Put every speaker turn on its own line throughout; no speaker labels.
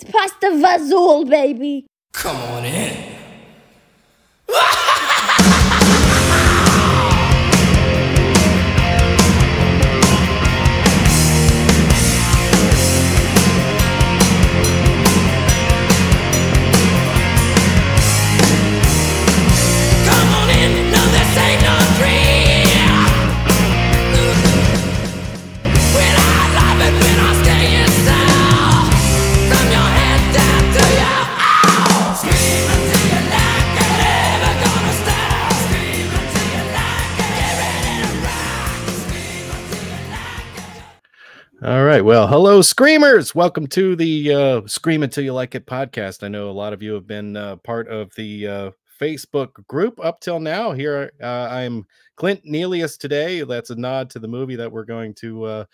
It's past the Vazul, baby.
Come on in.
Hello, Screamers. Welcome to the uh, Scream Until You Like It podcast. I know a lot of you have been uh, part of the uh, Facebook group up till now. Here, uh, I'm Clint Nelius today. That's a nod to the movie that we're going to uh,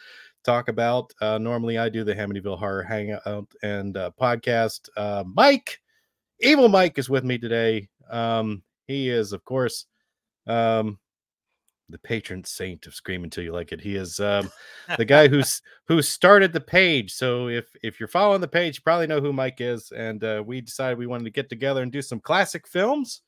talk about. Uh, normally, I do the Amityville Horror Hangout and podcast. Mike, Evil Mike, is with me today. Um, he is, of course, um, the patron saint of Scream Until You Like It. He is um, the guy who's who started the page. So if if you're following the page, you probably know who Mike is. And uh, we decided we wanted to get together and do some classic films,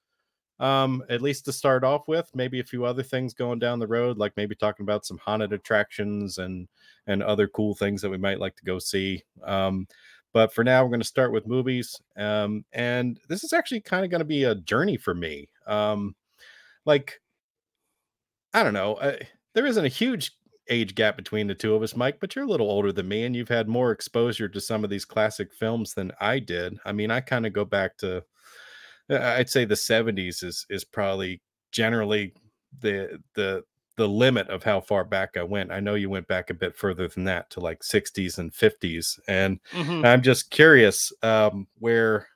um, at least to start off with. Maybe a few other things going down the road, like maybe talking about some haunted attractions and and other cool things that we might like to go see. Um, but for now, we're going to start with movies. Um, and this is actually kind of going to be a journey for me. Um, like, I don't know. Uh, there isn't a huge age gap between the two of us, Mike, but you're a little older than me and you've had more exposure to some of these classic films than I did. I mean, I kind of go back to uh, I'd say the 70s is is probably generally the the the limit of how far back I went. I know you went back a bit further than that to like 60s and 50s and
Mhm.
I'm just curious um where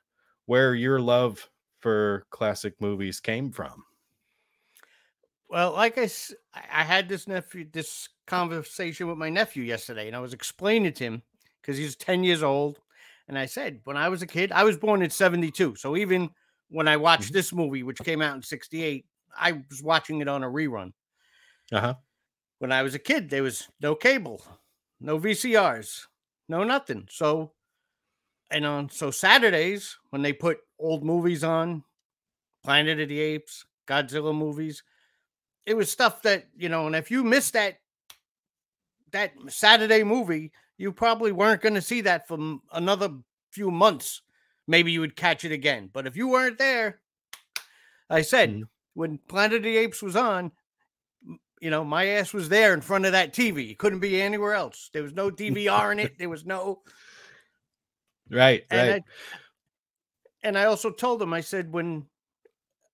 where your love for classic movies came from.
Well, like I, I had this nephew, this conversation with my nephew yesterday, and I was explaining to him because he's 10 years old. And I said, when I was a kid, I was born in 72. So even when I watched
Mhm.
this movie, which came out in 68, I was watching it on a rerun.
Uh-huh.
When I was a kid, there was no cable, no VCRs, no nothing. So, and on so Saturdays, when they put old movies on, Planet of the Apes, Godzilla movies, it was stuff that you know and if you missed that that saturday movie you probably weren't going to see that for another few months maybe you would catch it again but if you weren't there i said
Mhm.
when planet of the apes was on you know my ass was there in front of that tv it couldn't be anywhere else there was no dvr in it there was no
Right,
and
right.
I, and I also told him, I said, when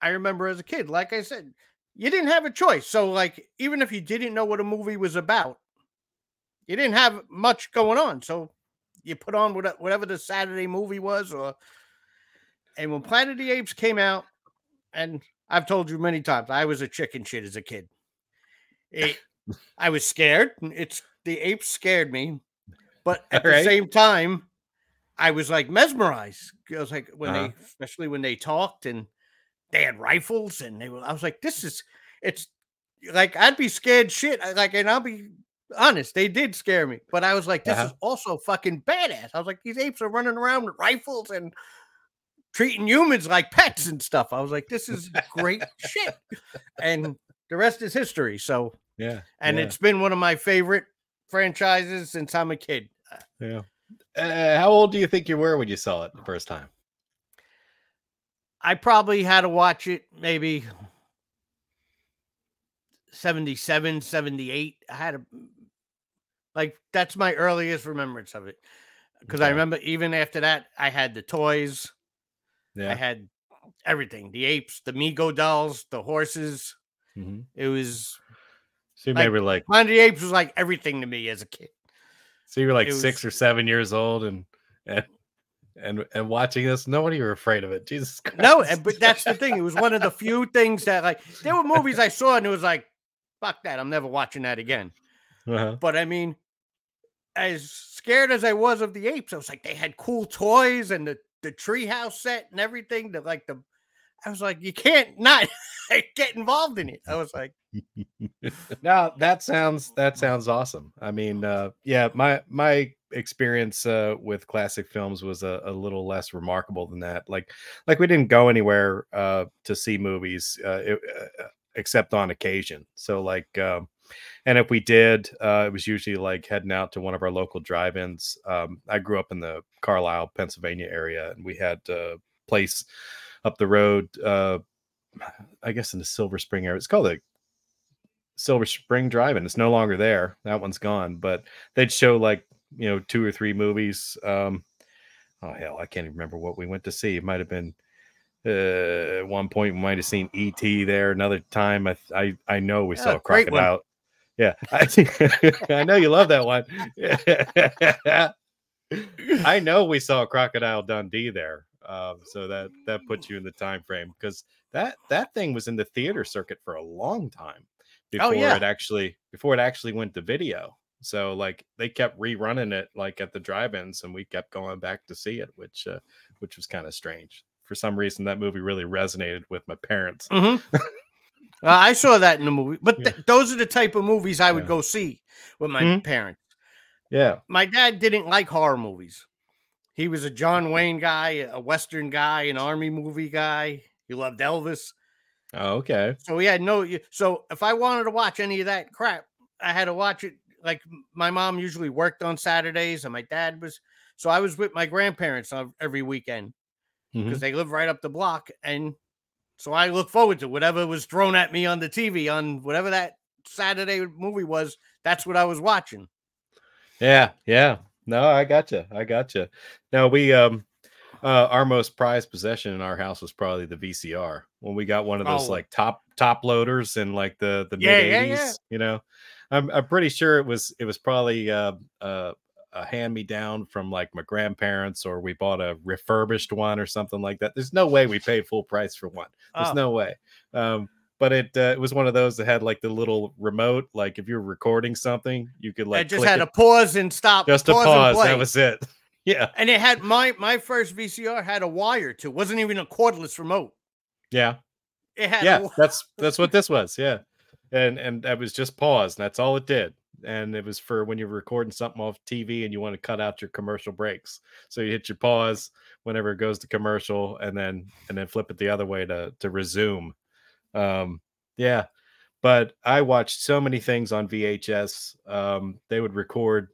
I remember as a kid, like I said, you didn't have a choice. So, like, even if you didn't know what a movie was about, you didn't have much going on. So, you put on whatever the Saturday movie was, or and when Planet of the Apes came out, and I've told you many times, I was a chicken shit as a kid. It, I was scared. It's the apes scared me, but at the same time, I was like mesmerized. I was like when
Uh-huh.
they, especially when they talked and they had rifles and they were. I was like, this is it's like I'd be scared shit. Like, and I'll be honest, they did scare me, but I was like, this
Uh-huh.
is also fucking badass. I was like, these apes are running around with rifles and treating humans like pets and stuff. I was like, this is great shit. And the rest is history. So,
Yeah.
and
yeah,
it's been one of my favorite franchises since I'm a kid.
yeah. Uh, how old do you think you were when you saw it the first time?
I probably had to watch it maybe 77, 78. I had a like that's my earliest remembrance of it. Because I remember even after that, I had the toys,
Yeah.
I had everything the apes, the Mego dolls, the horses.
Mhm.
It was
So you
Like-
maybe like
Planet of the Apes was like everything to me as a kid.
so you were like
it
six
was-
or seven years old and and and and watching this. Nobody were afraid of it. Jesus Christ.
No, and- but that's the thing. It was one of the few things that like there were movies I saw and it was like, fuck that. I'm never watching that again.
Uh-huh.
But I mean, as scared as I was of the apes, I was like, they had cool toys and the the treehouse set and everything. The like the, I was like, you can't not get involved in it. I was like,
now that sounds that sounds awesome. I mean, uh, yeah, my my experience uh, with classic films was a, a little less remarkable than that. Like, like we didn't go anywhere uh, to see movies uh, it, uh, except on occasion. So, like, um, and if we did, uh, it was usually like heading out to one of our local drive-ins. Um, I grew up in the Carlisle, Pennsylvania area, and we had a place up the road. Uh, I guess in the Silver Spring area. It's called the Silver Spring Drive-In. It's no longer there. That one's gone. But they'd show like you know two or three movies. Um, oh hell, I can't even remember what we went to see. It might have been uh, at one point we might have seen ET there. Another time, I I, I know we
Yeah,
saw a crocodile. Yeah, I, I know you love that one. I know we saw a crocodile Dundee there, um, so that that puts you in the time frame because that that thing was in the theater circuit for a long time before
Oh, yeah.
it actually before it actually went to video. So like they kept rerunning it like at the drive-ins, and we kept going back to see it, which uh, which was kind of strange. For some reason, that movie really resonated with my parents.
Mhm. Uh, I saw that in the movie, but th- those are the type of movies I would
Yeah.
go see with my
Mhm.
parents.
Yeah,
My dad didn't like horror movies. He was a John Wayne guy, a Western guy, an army movie guy. He loved Elvis.
oh, okay.
So he had no. So if I wanted to watch any of that crap, I had to watch it. Like my mom usually worked on Saturdays, and my dad was. So I was with my grandparents every weekend because they live right up the block, and so I look forward to whatever was thrown at me on the TV on whatever that Saturday movie was. That's what I was watching.
Yeah, yeah. No, I got gotcha. I got gotcha. Now we um uh our most prized possession in our house was probably the VCR. When we got one of those
Oh.
like top top loaders in like the the
Yeah,
mid
yeah,
80s,
yeah.
you know. I'm I'm pretty sure it was it was probably uh uh a hand me down from like my grandparents or we bought a refurbished one or something like that. There's no way we paid full price for one. There's
Oh.
no way. Um but it uh, it was one of those that had like the little remote like if you're recording something, you could like
I just had
it
to pause and stop.
just to
and
pause. That was it. Yeah,
And it had my my first VCR had a wire too. It wasn't even a cordless remote.
yeah,
It had
yeah. That's that's what this was. Yeah, and and that was just pause. And that's all it did. And it was for when you're recording something off TV and you want to cut out your commercial breaks. So you hit your pause whenever it goes to commercial, and then and then flip it the other way to to resume. Um, yeah. But I watched so many things on VHS. Um, they would record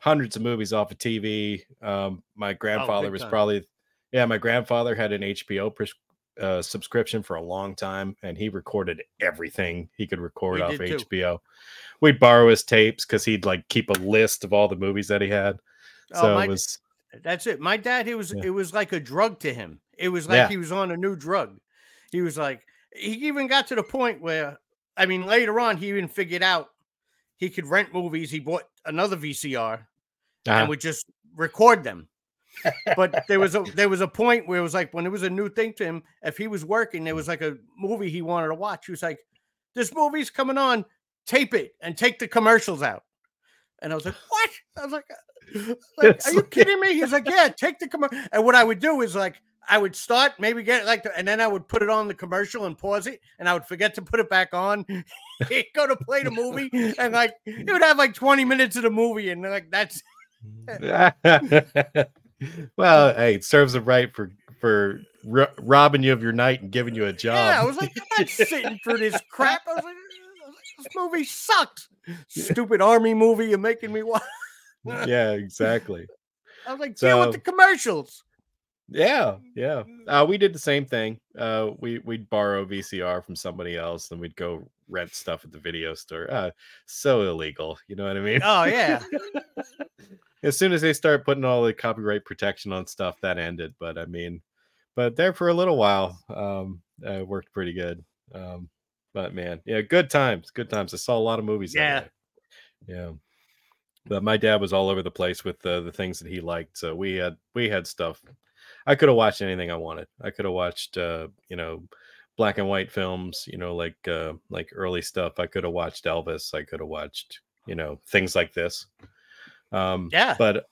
hundreds of movies off of TV. Um, my grandfather
big
was
time.
probably, yeah, my grandfather had an HBO pres- uh, subscription for a long time, and he recorded everything he could record off
did too.
HBO. We'd borrow his tapes because he'd like keep a list of all the movies that he had.
Oh,
So
my-
it was,
That's it. My dad, it was
Yeah.
it was like a drug to him. It was like
Yeah.
he was on a new drug. He was like he even got to the point where I mean later on he even figured out he could rent movies. He bought another VCR
uh-huh,
and would just record them. But there was a there was a point where it was like when it was a new thing to him, if he was working, there was like a movie he wanted to watch. He was like, This movie's coming on, tape it and take the commercials out. And I was like, What? I was like, like, are you kidding me? He's like, Yeah, take the commercial. And what I would do is like I would start, maybe get it like, the, and then I would put it on the commercial and pause it, and I would forget to put it back on. Go to play the movie, and like he would have like twenty minutes of the movie, and like that's
well, hey, it serves him right for for ro- robbing you of your night and giving you a job.
Yeah, I was like, I'm not sitting through this crap. I was like, I was like, this movie sucked. Stupid army movie you're making me watch.
yeah, exactly.
I was like, deal with the commercials.
Yeah, yeah. Uh, we did the same thing. Uh, we we'd borrow VCR from somebody else, and we'd go rent stuff at the video store. Uh, so illegal, you know what I mean?
Oh yeah,
as soon as they start putting all the copyright protection on stuff, that ended. But I mean, but there for a little while, um, uh, it worked pretty good. Um, but man, yeah, good times, good times. I saw a lot of movies.
Yeah.
yeah. But my dad was all over the place with the the things that he liked, so we had we had stuff. I could have watched anything I wanted. I could have watched, uh, you know, black and white films, you know, like uh, like early stuff. I could have watched Elvis. I could have watched, you know, things like this. Um,
Yeah.
But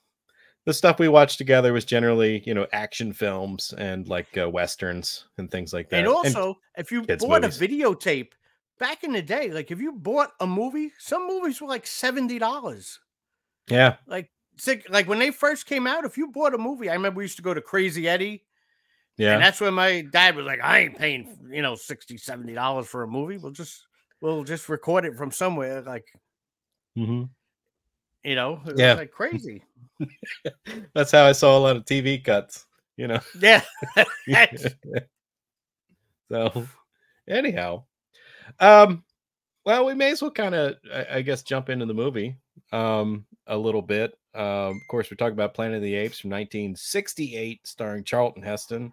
the stuff we watched together was generally, you know, action films and like uh, westerns and things like that.
and also if you bought
movies.
a videotape back in the day, like if you bought a movie, some movies were like seventy dollars.
yeah,
Like sick. Like when they first came out, if you bought a movie, I remember we used to go to Crazy Eddie.
Yeah.
And that's when my dad was like, I ain't paying, you know, 60 $70 for a movie. We'll just we'll just record it from somewhere. Like,
Mhm.
You know, it was
Yeah.
like crazy.
That's how I saw a lot of TV cuts, you know.
Yeah.
So anyhow. Um well, we may as well kind of I, I guess jump into the movie um a little bit. Um of course we're talking about Planet of the Apes from 1968 starring Charlton Heston,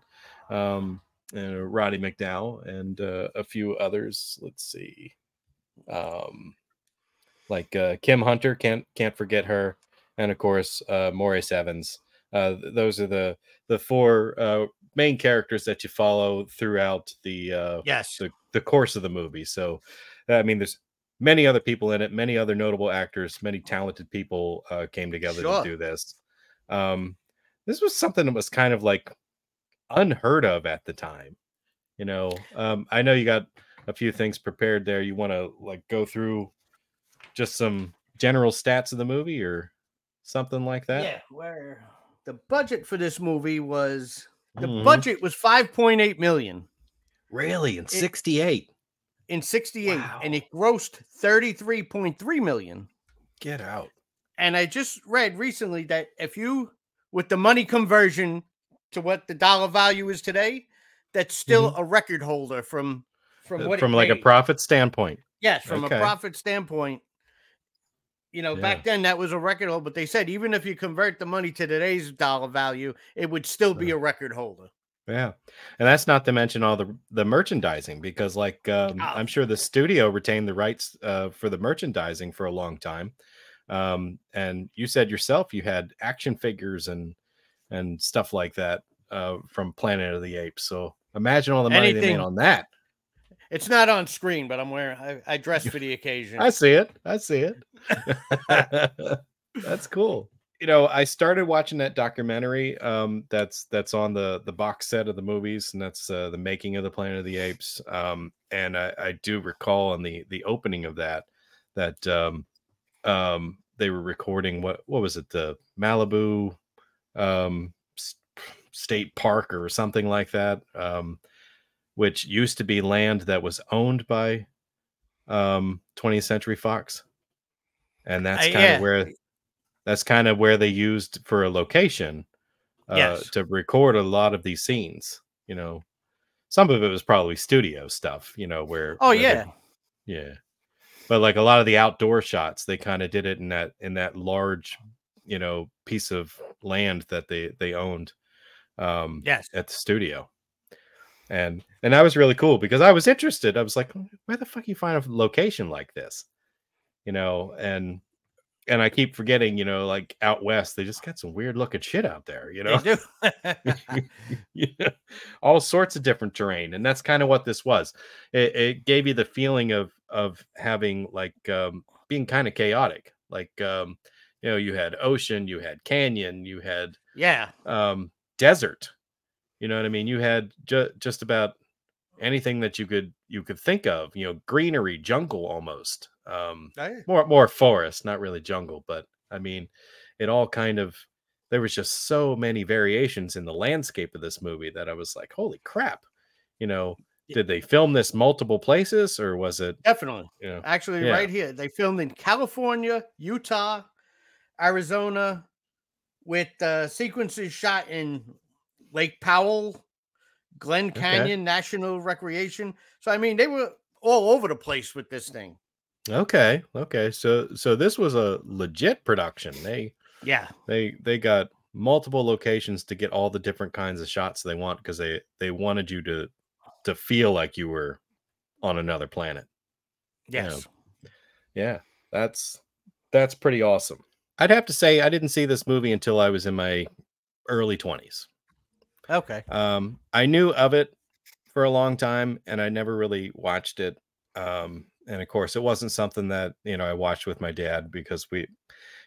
um and Roddy McDowall and uh, a few others. Let's see. Um like uh, Kim Hunter can't can't forget her and of course uh Maurice Evans. Uh those are the the four uh main characters that you follow throughout the uh
yes.
the, the course of the movie. So, I mean, there's many other people in it, many other notable actors, many talented people uh, came together
Sure.
to do this. Um, this was something that was kind of like unheard of at the time. You know, um, I know you got a few things prepared there. You want to like go through just some general stats of the movie or something like that?
Yeah. Where the budget for this movie was the
Mhm.
budget was 5.8 million
Really? In 68?
in 68 and it grossed 33.3 million.
Get out.
And I just read recently that if you, with the money conversion to what the dollar value is today, that's still a record holder from from
Uh,
what it
From like a profit standpoint.
Yes, from
Okay.
a profit standpoint. You know, back then that was a record holder, but they said even if you convert the money to today's dollar value, it would still be a record holder.
Yeah, and that's not to mention all the the merchandising because, like, um,
Oh.
I'm sure the studio retained the rights uh, for the merchandising for a long time. Um, and you said yourself you had action figures and and stuff like that uh, from Planet of the Apes. So imagine all the money they made on that.
It's not on screen, but I'm wearing I, I dress for the occasion.
I see it. I see it. that's cool. You know, I started watching that documentary um that's that's on the the box set of the movies and that's uh, the making of the Planet of the Apes. Um and I, I do recall in the the opening of that that um um they were recording what what was it the Malibu um state park or something like that um which used to be land that was owned by um 20th century fox and that's
Uh,
kind
yeah.
of where that's kind of where they used for a location uh,
Yes.
to record a lot of these scenes you know some of it was probably studio stuff you know where
oh
where they-
yeah.
yeah but like a lot of the outdoor shots they kind of did it in that in that large you know piece of land that they they owned um
Yes.
at the studio and and that was really cool because i was interested. I was like where the fuck you find a location like this? You know and and i keep forgetting you know like out west they just got some weird looking shit out there you know?
They do.
yeah, all sorts of different terrain and that's kind of what this was. It, it gave you the feeling of of having like um being kind of chaotic. Like um you know you had ocean you had canyon you had
yeah.
um desert you know what i mean you had ju- just about anything that you could you could think of you know greenery jungle almost um
I-
more more forest not really jungle but i mean it all kind of there was just so many variations in the landscape of this movie that i was like holy crap you know did they film this multiple places or was it
Definitely.
you know
Actually,
Yeah.
right here. They filmed in California, Utah, Arizona, with uh, sequences shot in Lake Powell, Glen
Okay.
Canyon National Recreation. So I mean, they were all over the place with this thing.
okay okay so so this was a legit production they
Yeah.
they they got multiple locations to get all the different kinds of shots they want because they they wanted you to to feel like you were on another planet
Yes.
yeah that's that's pretty awesome i'd have to say i didn't see this movie until i was in my early 20s
Okay.
um i knew of it for a long time and i never really watched it um and of course it wasn't something that you know i watched with my dad because we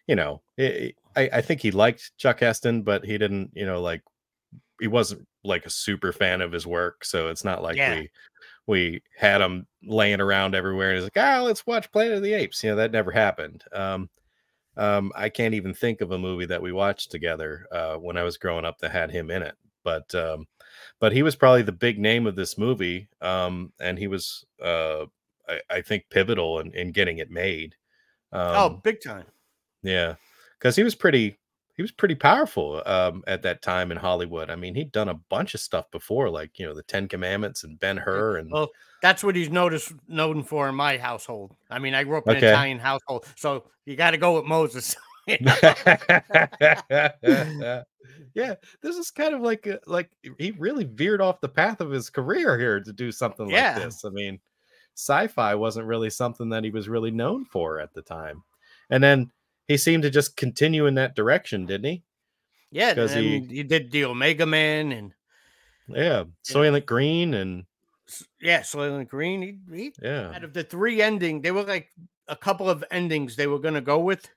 you know it, I, I think he liked chuck heston but he didn't you know like he wasn't like a super fan of his work so it's not like
Yeah.
we we had him laying around everywhere and he's like ah let's watch planet of the apes you know that never happened um Um, I can't even think of a movie that we watched together uh, when I was growing up that had him in it. But um, but he was probably the big name of this movie, um, and he was uh, I, I think pivotal in, in getting it made. Um,
oh, big time.
yeah, because he was pretty he was pretty powerful um, at that time in Hollywood. I mean, he'd done a bunch of stuff before, like you know the Ten Commandments and Ben Hur, and
Well, that's what he's noticed known for in my household. I mean, I grew up in
Okay.
an Italian household, so you got to go with Moses.
yeah, this is kind of like a, like he really veered off the path of his career here to do something
Yeah.
like this. I mean, sci-fi wasn't really something that he was really known for at the time, and then he seemed to just continue in that direction, didn't he?
yeah,
'Cause he-
he did the Omega Man and
Yeah, Soylent Green, and
yeah, Soylent Green. He, he
yeah,
out of the three ending, they were like a couple of endings they were going to go with,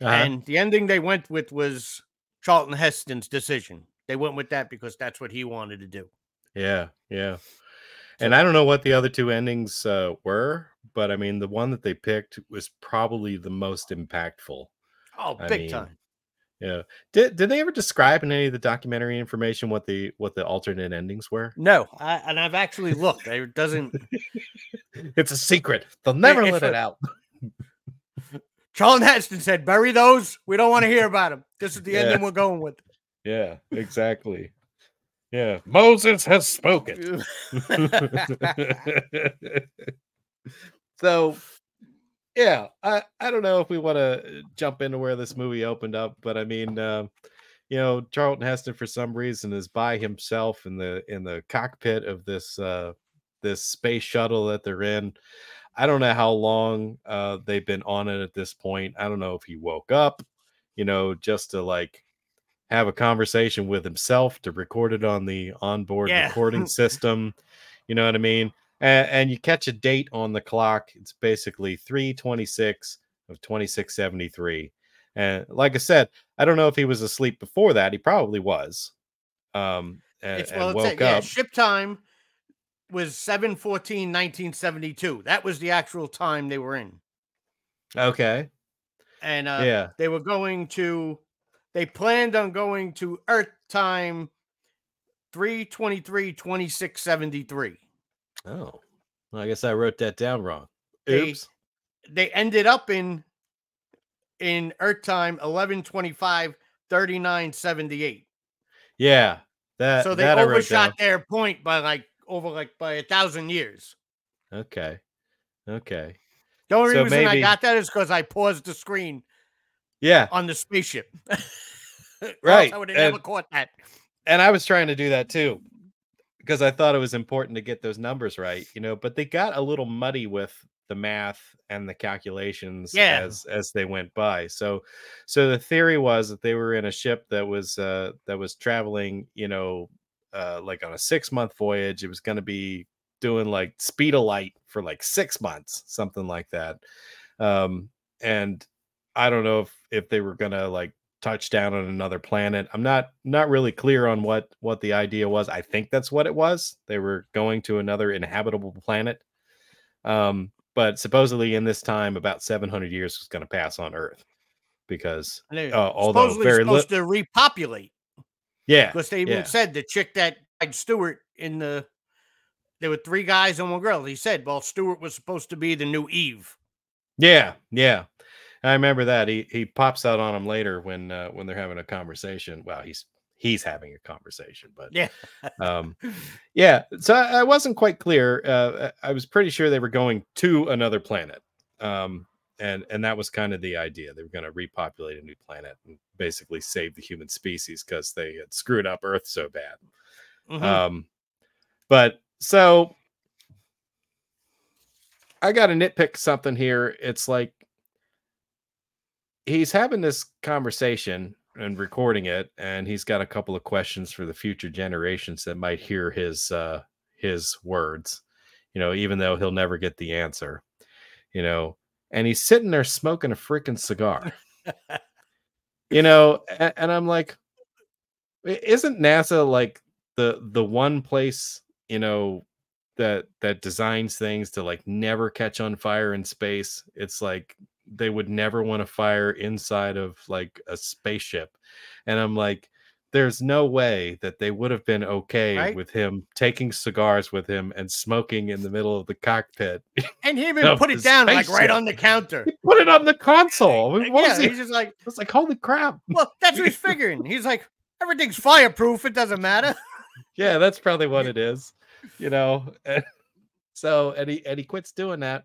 uh-huh.
and the ending they went with was Charlton Heston's decision. They went with that because that's what he wanted to do.
Yeah, yeah. And I don't know what the other two endings uh, were, but I mean, the one that they picked was probably the most impactful.
Oh,
I
big
mean,
time.
Yeah. Did did they ever describe in any of the documentary information what the what the alternate endings were?
No, I, and I've actually looked. It doesn't.
It's a secret. They'll never
it's
let
a-
it out.
Charlton Heston said, "Bury those. We don't want to hear about them. This is the
Yeah.
ending we're going with."
Yeah, exactly. Yeah. Moses has spoken. so yeah i i don't know if we want to jump into where this movie opened up but i mean um you know charlton heston for some reason is by himself in the in the cockpit of this uh this space shuttle that they're in i don't know how long uh they've been on it at this point i don't know if he woke up you know just to like have a conversation with himself to record it on the onboard
Yeah.
recording system you know what i mean and, and you catch a date on the clock it's basically 326 of 2673 and like i said i don't know if he was asleep before that he probably was um and, and
well, it's
woke
it, yeah,
up
ship time was 714 1972. That was the actual time they were in.
okay
And uh
yeah
they were going to they planned on going to Earth time 323 2673.
oh well, i guess i wrote that down wrong
They-
oops
They ended up in in Earth time 1125 3978.
yeah that
So they
that I wrote down.
overshot their point by like over like by a thousand years.
okay okay
The only
So
reason I got that is because I paused the screen
yeah
on the spaceship.
Right,
I would have never caught that.
and I was trying to do that too because I thought it was important to get those numbers right, you know, but they got a little muddy with the math and the calculations
Yeah.
as as they went by. So so the theory was that they were in a ship that was uh that was traveling, you know, uh like on a 6-month voyage. It was going to be doing like speed of light for like 6 months, something like that. Um and I don't know if if they were going to like touch down on another planet. I'm not not really clear on what what the idea was. I think that's what it was. They were going to another inhabitable planet. Um, but supposedly in this time, about 700 years was going to pass on Earth because uh, although
supposedly
very
supposed
li-
to repopulate
yeah,
because they even
yeah.
said the chick that died Stewart in the there were three guys and one girl. He said, well, Stewart was supposed to be the new Eve.
yeah, yeah. I remember that he he pops out on him later when uh, when they're having a conversation. Well, he's he's having a conversation, but
Yeah.
um yeah so i I wasn't quite clear uh i was pretty sure they were going to another planet um and and that was kind of the idea they were going to repopulate a new planet and basically save the human species because they had screwed up earth so bad
Mhm.
um but so i got to nitpick something here it's like he's having this conversation and recording it and he's got a couple of questions for the future generations that might hear his uh his words you know even though he'll never get the answer you know and he's sitting there smoking a freaking cigar you know and, and i'm like isn't nasa like the the one place you know that that designs things to like never catch on fire in space it's like they would never want to fire inside of like a spaceship. And I'm like, there's no way that they would have been okay
Right?
with him taking cigars with him and smoking in the middle of the cockpit.
And he even put it down like right on the counter.
he put it on the console. I mean, what
yeah,
was he?
he's just like,
I was like, holy crap.
well, that's what he's figuring. He's like, everything's fireproof. It doesn't matter.
yeah that's probably what it is you know and so and he and he quits doing that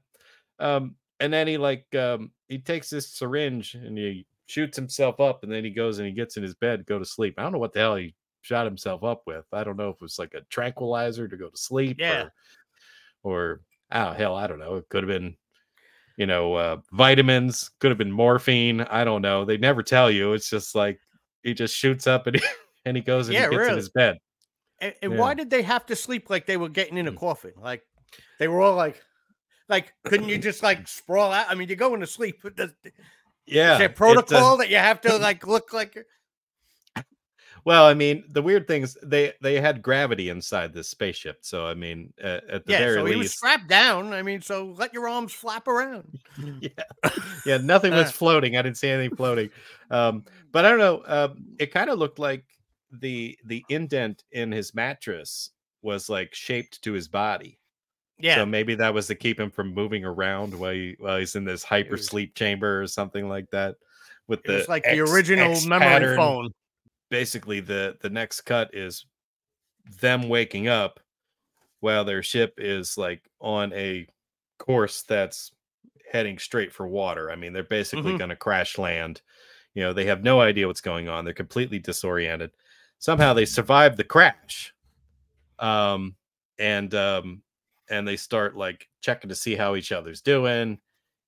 um and then he like um he takes this syringe and he shoots himself up and then he goes and he gets in his bed to go to sleep i don't know what the hell he shot himself up with i don't know if it was like a tranquilizer to go to sleep
Yeah.
or or oh hell i don't know it could have been you know uh vitamins could have been morphine i don't know they never tell you it's just like he just shoots up and he and he goes and
Yeah,
he gets in his bed
And, and
Yeah.
why did they have to sleep like they were getting in a
Mm.
coffin? Like they were all like, like, couldn't you just like sprawl out? I mean, you're going to sleep. Does,
Yeah.
is there
it, uh,
protocol that you have to like look like?
well, I mean, the weird things they they had gravity inside this spaceship, so I mean, uh, at the
Yeah,
very
so he was strapped down. I mean, so let your arms flap around.
yeah, yeah, nothing was
Uh.
floating. I didn't see anything floating. Um, but I don't know. Um, it kind of looked like the the indent in his mattress was like shaped to his body.
Yeah,
So maybe that was to keep him from moving around while he while he's in this hyper sleep chamber or something like that. With
it
the
like the original
X
memory
pattern.
phone.
basically the the next cut is them waking up while their ship is like on a course that's heading straight for water. I mean, they're basically
Mhm.
going to crash land. You know, they have no idea what's going on. They're completely disoriented. Somehow they survive the crash. Um and um and they start like checking to see how each other's doing.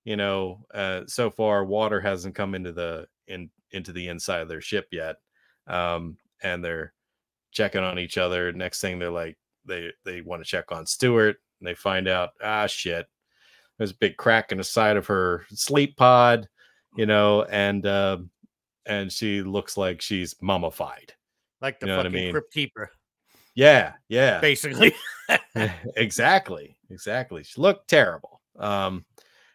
You know, uh so far water hasn't come into the in into the inside of their ship yet um, and they're checking on each other. Next thing they're like, they they want to check on Stewart, and they find out, ah, shit, there's a big crack in the side of her sleep pod, you know, and um, and she looks like she's mummified.
Like the
You know what I
fucking
mean?
crypt keeper,
Yeah, yeah,
basically.
exactly, exactly. She looked terrible. Um,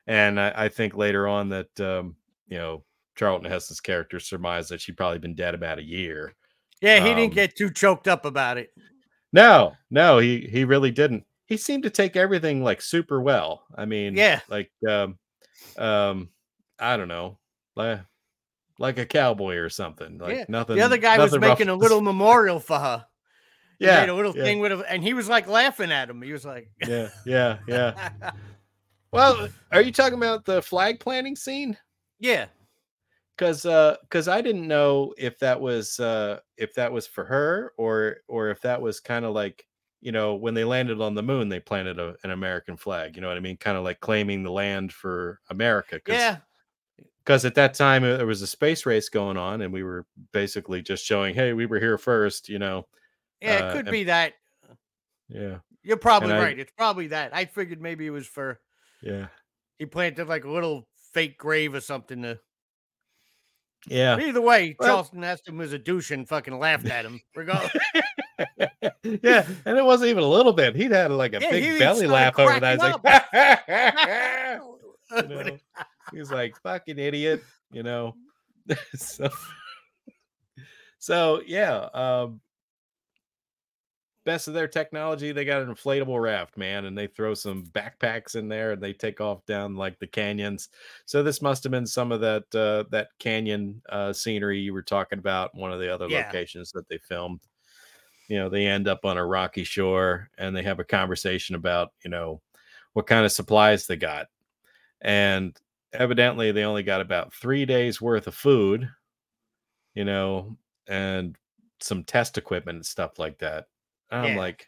and I, I think later on that um, you know Charlton Heston's character surmised that she'd probably been dead about a year.
yeah, he
Um,
didn't get too choked up about it.
No, no, he he really didn't. He seemed to take everything like super well. I mean,
Yeah.
like um um I don't know, like like a cowboy or something. Like
Yeah,
nothing.
The other guy was
rough-
making a little memorial for her.
Yeah,
made a little
yeah,
thing with, a, and he was like laughing at him. He was like,
Yeah, yeah, yeah. Well, are you talking about the flag planting scene?
yeah,
Because uh, because I didn't know if that was uh if that was for her or or if that was kind of like you know when they landed on the moon they planted a, an American flag. You know what I mean? Kind of like claiming the land for America. 'cause-
yeah,
because at that time uh, there was a space race going on and we were basically just showing hey we were here first you know
yeah.
Uh,
It could
and-
be that.
yeah
You're probably right. It's probably that. I figured maybe it was for
yeah
he planted like a little fake grave or something. To,
yeah
but either way,
Well-
Charleston Heston was a douche and fucking laughed at him. Regardless,
yeah and it wasn't even a little bit he'd had like a
Yeah,
big belly laugh over that he's like you know, he's like fucking idiot you know so so yeah um best of their technology they got an inflatable raft man and they throw some backpacks in there and they take off down like the canyons. So this must have been some of that uh that canyon uh scenery you were talking about one of the other
Yeah.
locations that they filmed. You know they end up on a rocky shore and they have a conversation about you know what kind of supplies they got. And evidently they only got about three days worth of food you know and some test equipment and stuff like that i'm
Yeah.
like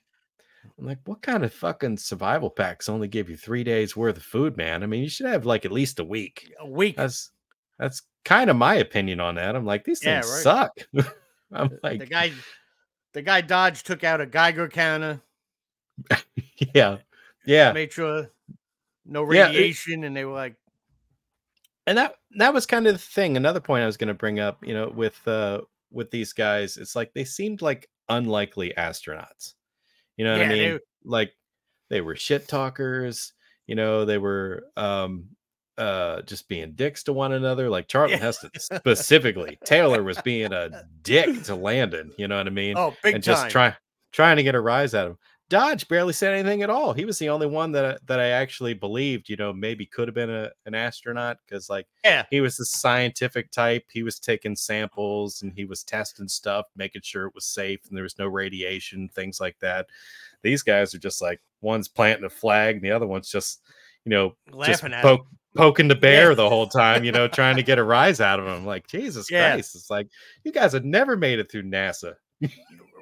i'm like what kind of fucking survival packs only give you three days worth of food man? I mean you should have like at least a week.
A week.
that's that's kind of my opinion on that. I'm like these
Yeah,
things
right.
suck. I'm like the
guy, the guy Dodge took out a Geiger counter,
yeah. Yeah.
Made sure no
Yeah, it-
radiation, and they were like,
and that that was kind of the thing. Another point i was going to bring up you know with uh with these guys it's like they seemed like unlikely astronauts you know what
Yeah,
i mean
were-
like they were shit talkers you know they were um uh just being dicks to one another. Like Charlton
Yeah.
Heston specifically, Taylor was being a dick to Landon. You know what I mean?
Oh, big
and
time.
just try trying to get a rise out of him. Dodge barely said anything at all. He was the only one that I- that I actually believed, you know, maybe could have been a, an astronaut because like
Yeah.
he was the scientific type. He was taking samples and he was testing stuff, making sure it was safe and there was no radiation, things like that. These guys are just like one's planting a flag and the other one's just, you know, just
Laughing at
poke, poking the bear
Yeah.
the whole time, you know, trying to get a rise out of him. Like, Jesus
Yeah.
Christ. It's like, you guys have never made it through NASA.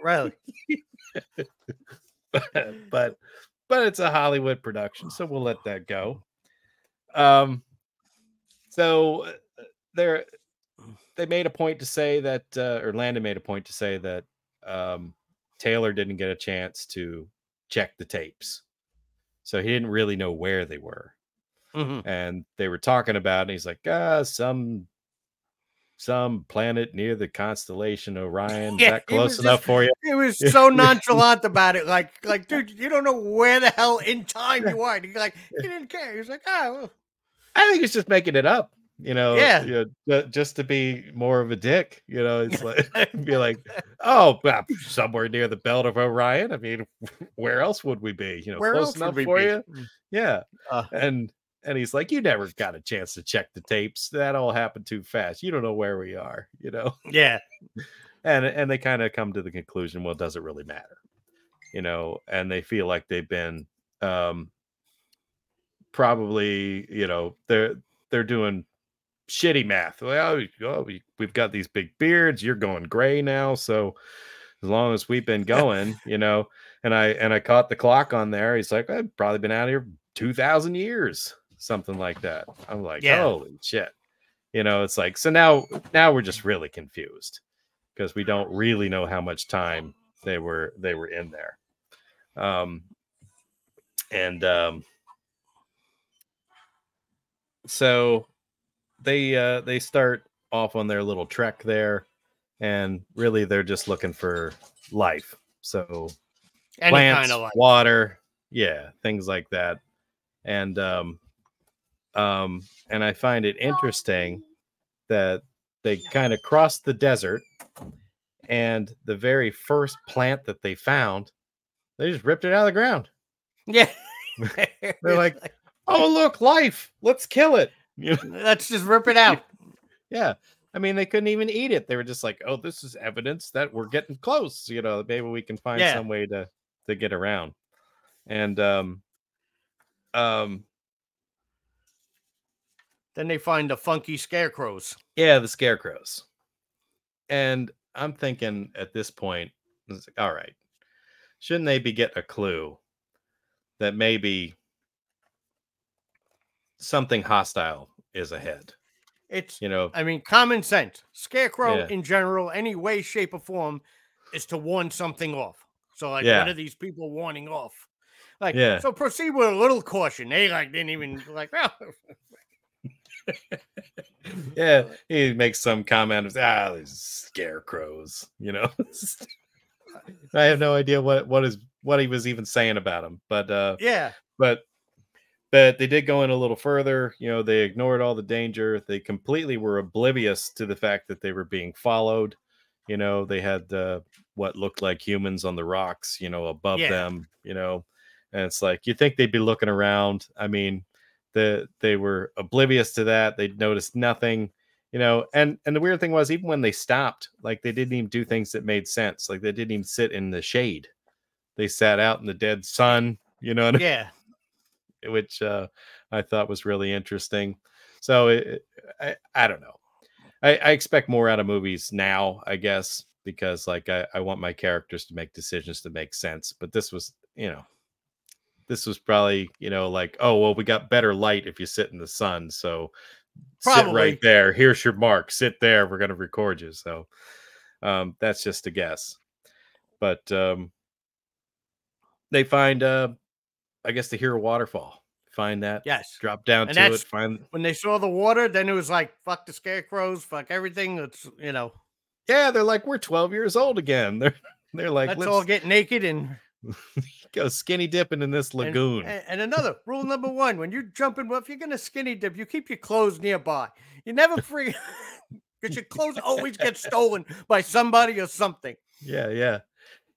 Really?
but but it's a Hollywood production, so we'll let that go. Um so uh, there they made a point to say that uh, or Landon made a point to say that um Taylor didn't get a chance to check the tapes. So he didn't really know where they were.
Mhm.
And they were talking about it. And he's like, ah, some some planet near the constellation Orion.
Yeah,
that close enough
just-
for you?
It was so nonchalant about it. Like, like, dude, you don't know where the hell in time you are. And he's like, he didn't care. He was like, oh, well,
I think he's just making it up, you know.
Yeah.
you know, just to be more of a dick, you know. It's like be like, oh, somewhere near the belt of Orion. I mean, where else would we be? You know,
where
close
else
enough for
be?
you. Yeah,
Uh.
and and he's like, you never got a chance to check the tapes. That all happened too fast. You don't know where we are, you know.
Yeah.
and and they kind of come to the conclusion well does it really matter you know and they feel like they've been um probably you know they're they're doing shitty math well oh, we, we've got these big beards you're going gray now so as long as we've been going you know and i and i caught the clock on there he's like i've probably been out here 2000 years something like that. I'm like
Yeah.
holy shit. You know it's like so now now we're just really confused because we don't really know how much time they were they were in there. Um and um so they uh they start off on their little trek there and really they're just looking for life. So
Any
plants,
kind of like,
water, yeah, things like that. And um um and I find it interesting that they kind of crossed the desert and the very first plant that they found, they just ripped it out of the ground.
yeah.
They're like, "Oh, look, life. Let's kill it." You know?
let's just rip it out.
Yeah. I mean, they couldn't even eat it. They were just like, "Oh, this is evidence that we're getting close. You know, maybe we can find
Yeah.
some way to to get around." And um, um,
Then they find the funky scarecrows.
yeah, the scarecrows. And I'm thinking at this point, like, all right, shouldn't they be getting a clue that maybe something hostile is ahead?
It's,
You know,
I mean, common sense. Scarecrow
Yeah.
in general, any way, shape, or form, is to warn something off. So, like,
Yeah.
what are these people warning off? Like,
Yeah.
so proceed with a little caution. They like didn't even like, oh,
yeah, he makes some comment of ah, these scarecrows, you know. I have no idea what what is what he was even saying about him, but uh
yeah,
but but they did go in a little further you know they ignored all the danger they completely were oblivious to the fact that they were being followed you know they had uh, what looked like humans on the rocks you know above
Yeah.
them you know and it's like you think they'd be looking around i mean the they were oblivious to that they noticed nothing you know and and the weird thing was even when they stopped like they didn't even do things that made sense like they didn't even sit in the shade they sat out in the dead sun you know what I
yeah.
which uh, I thought was really interesting. So it, I, I don't know. I, I expect more out of movies now, I guess, because like I, I want my characters to make decisions that make sense. But this was, you know, this was probably, you know, like, oh well, we got better light if you sit in the sun. So sit right there. Here's your mark. Sit there. We're gonna record you. So um, that's just a guess. But um, they find uh, I guess the hero waterfall. Find that.
Yes.
Drop down
And
to it. Find.
When they saw the water, then it was like, fuck the scarecrows, fuck everything. That's you know,
Yeah, they're like we're 12 years old again. They're they're like
let's
let's,
all get naked and
go skinny dipping in this lagoon.
And, and another rule number one: when you're jumping, well, if you're gonna skinny dip, you keep your clothes nearby. You never free because your clothes always get stolen by somebody or something.
yeah, yeah,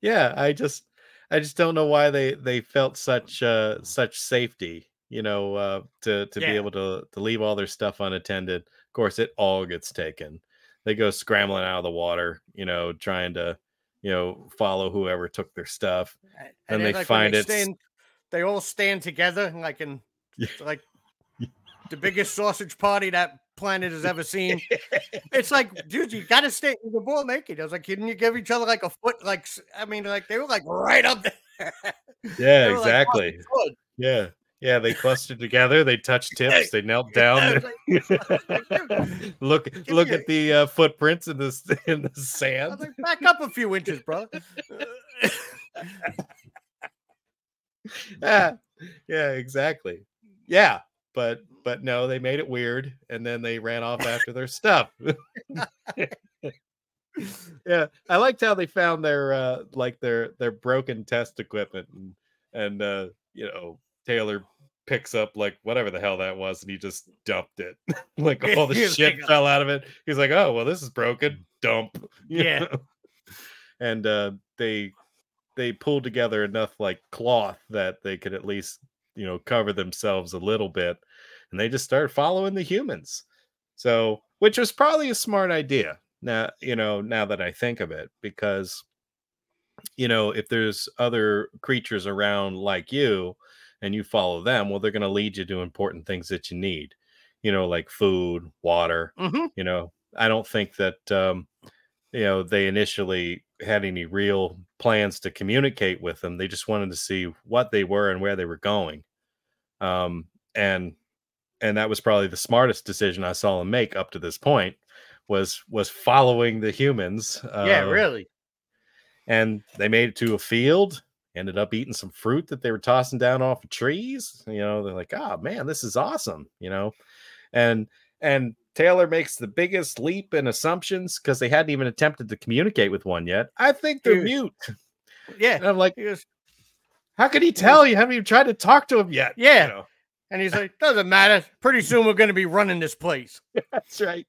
yeah. I just, I just don't know why they they felt such uh such safety, you know, uh to to be able to to leave all their stuff unattended. Of course, it all gets taken. They go scrambling out of the water, you know, trying to, you know, follow whoever took their stuff.
A-
And they
like,
find
they
it's-
stand, they all stand together like in
Yeah.
like the biggest sausage party that planet has ever seen. It's like, dude, you gotta stay the ball naked. I was like, couldn't you give each other like a foot? Like, i mean, like they were like right up there.
Yeah,
were, like,
exactly. Yeah. Yeah, they clustered together. They touched tips. They knelt down.
was like- like,
look,
me
look at the uh, footprints in the in the sand.
like, back up a few inches, bro.
Ah, yeah, exactly. Yeah, but but no, they made it weird, and then they ran off after their stuff. yeah, I liked how they found their uh like their their broken test equipment, and and uh you know Taylor picks up like whatever the hell that was, and he just dumped it. like all the shit fell out of it. He's like, oh well, this is broken. Dump. you
Yeah.
know? and uh they they pulled together enough like cloth that they could at least you know cover themselves a little bit and they just started following the humans so which was probably a smart idea now you know now that i think of it because you know if there's other creatures around like you and you follow them well they're going to lead you to important things that you need you know like food water
Mhm.
you know i don't think that um you know they initially had any real plans to communicate with them they just wanted to see what they were and where they were going um and and that was probably the smartest decision i saw them make up to this point was was following the humans
yeah,
uh,
really.
and they made it to a field ended up eating some fruit that they were tossing down off of trees you know they're like oh man this is awesome you know and and taylor makes the biggest leap in assumptions because they hadn't even attempted to communicate with one yet i think they're mute
Yeah.
and i'm like how could he tell you haven't even tried to talk to him yet You
Yeah.
know?
and he's like, doesn't matter. Pretty soon we're gonna be running this place.
that's right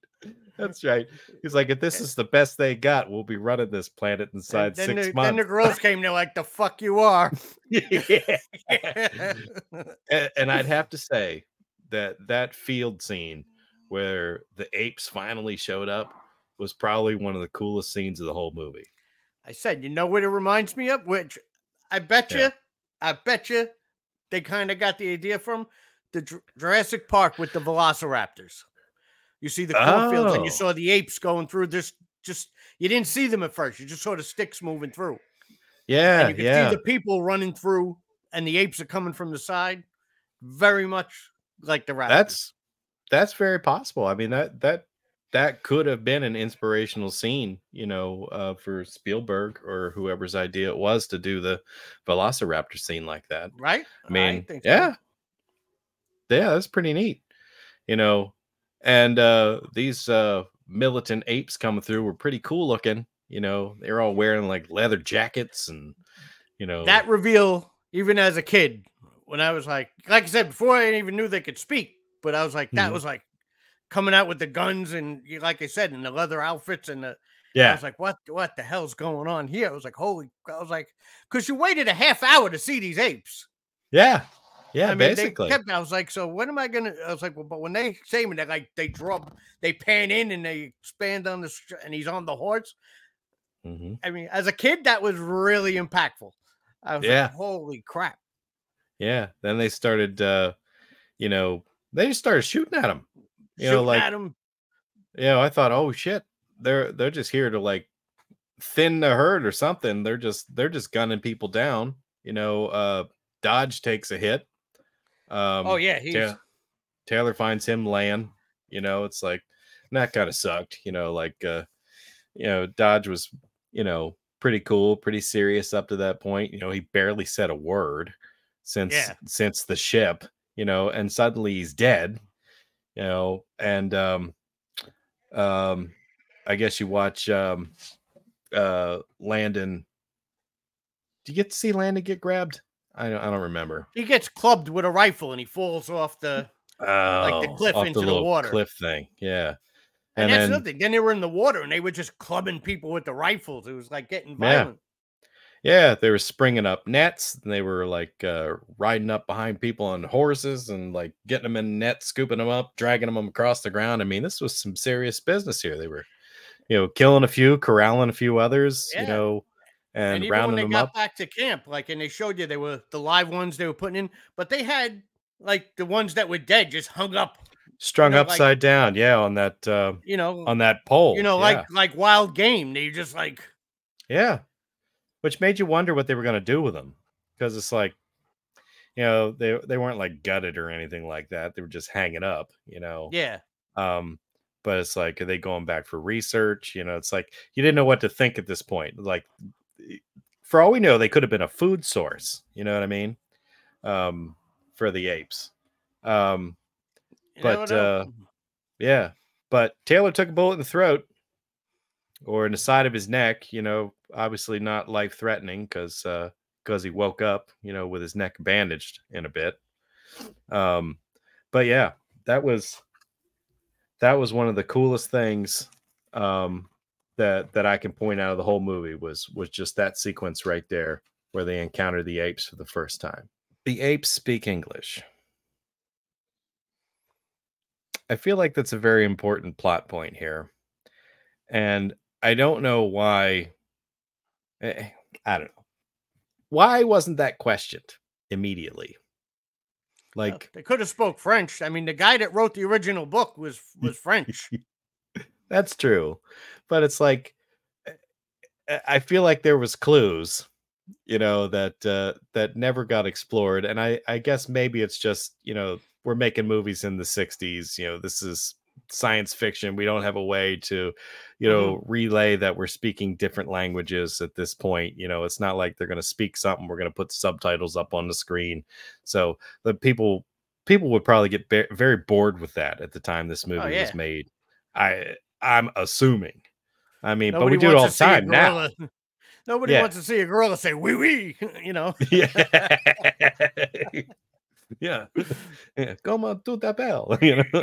that's right he's like if this eh is the best they got we'll be running this planet inside
then,
six
the,
months
then the girls came, they're like, the fuck you are.
yeah and, and I'd have to say that that field scene where the apes finally showed up was probably one of the coolest scenes of the whole movie.
I said, you know what it reminds me of? Which I bet you,
Yeah.
I bet you they kind of got the idea from the Jurassic Park with the velociraptors. You see the cornfields and you
Oh.
saw the apes going through this. Just you didn't see them at first. You just saw the sticks moving through.
Yeah,
and you can
yeah,
see the people running through, and the apes are coming from the side. Very much like the raptors.
that's that's very possible. I mean that that that could have been an inspirational scene, you know, uh, for Spielberg or whoever's idea it was to do the Velociraptor scene like that.
right.
I mean,
so.
yeah, yeah, that's pretty neat. You know, and uh these uh militant apes coming through were pretty cool looking. You know, they were all wearing like leather jackets and you know
that reveal, even as a kid, when I was like, like I said before, I even knew they could speak, but I was like, that
Mhm.
was like coming out with the guns and like I said, and the leather outfits and the.
yeah.
I was like, what? What the hell's going on here? I was like, holy! I was like, because you waited a half hour to see these apes.
yeah, yeah,
I mean,
basically.
they kept. I was like, so when am I gonna? I was like, well, but when they say me, they like they drop, they pan in and they expand on the, and he's on the horse.
Mhm.
I mean, as a kid, that was really impactful. I was
Yeah.
like, holy crap!
Yeah. Then they started uh you know, they just started shooting at him. You know, like
at him.
you know, I thought, oh shit, they're they're just here to like thin the herd or something. They're just they're just gunning people down. You know, uh Dodge takes a hit. Um
oh yeah, he's
Ta- Taylor finds him laying. You know, it's like that kind of sucked. You know, like uh, you know, Dodge was, you know, pretty cool, pretty serious up to that point. You know, he barely said a word since
Yeah.
since the ship, you know, and suddenly he's dead. You know, and um um I guess you watch um uh Landon. Do you get to see Landon get grabbed? I don't, I don't remember.
He gets clubbed with a rifle and he falls off the.
Oh,
the cliff
off
into the
little
water.
cliff thing. Yeah.
And,
And
that's
then
another thing. Then they were in the water and they were just clubbing people with the rifles. It was like getting
Yeah.
violent.
yeah, they were springing up nets. And they were like uh, riding up behind people on horses and like getting them in nets, scooping them up, dragging them across the ground. I mean, this was some serious business here. They were, you know, killing a few, corralling a few others,
Yeah.
you know, and,
And, even when they
them
got
up.
back to camp, like, and they showed you they were the live ones they were putting in, but they had like the ones that were dead just hung up,
strung
know, like-
upside down yeah on that uh
you know,
on that pole
you know,
yeah.
like like wild game. They just like
yeah which made you wonder what they were going to do with them because it's like you know they they weren't like gutted or anything like that they were just hanging up you know
yeah,
um but it's like are they going back for research you know it's like you didn't know what to think at this point like for all we know they could have been a food source you know what i mean um for the apes um
you
But, uh, Yeah, but Taylor took a bullet in the throat or in the side of his neck. You know, obviously not life threatening because because he woke up, you know, with his neck bandaged in a bit. Um, but yeah, that was that was one of the coolest things um, that that I can point out of the whole movie was was just that sequence right there where they encounter the apes for the first time. The apes speak English. I feel like that's a very important plot point here. And I don't know why. eh, I don't know. Why wasn't that questioned immediately?
Well,
Like,
they could have spoke French. I mean, the guy that wrote the original book was was French.
that's true. But it's like, eh, eh, I feel like there was clues, you know, that uh, that never got explored. And I, I guess maybe it's just, you know, we're making movies in the 60s. You know, this is science fiction. We don't have a way to, you know, relay that we're speaking different languages at this point. You know, it's not like they're going to speak something. We're going to put subtitles up on the screen. So the people people would probably get be- very bored with that at the time this movie
yeah.
was made. I I'm assuming. I mean,
Nobody
but we do it all the
to see a
time now.
Nobody
Yeah.
wants to see a gorilla say "wee wee," you know.
yeah. yeah. yeah. Come on to the bell. You know?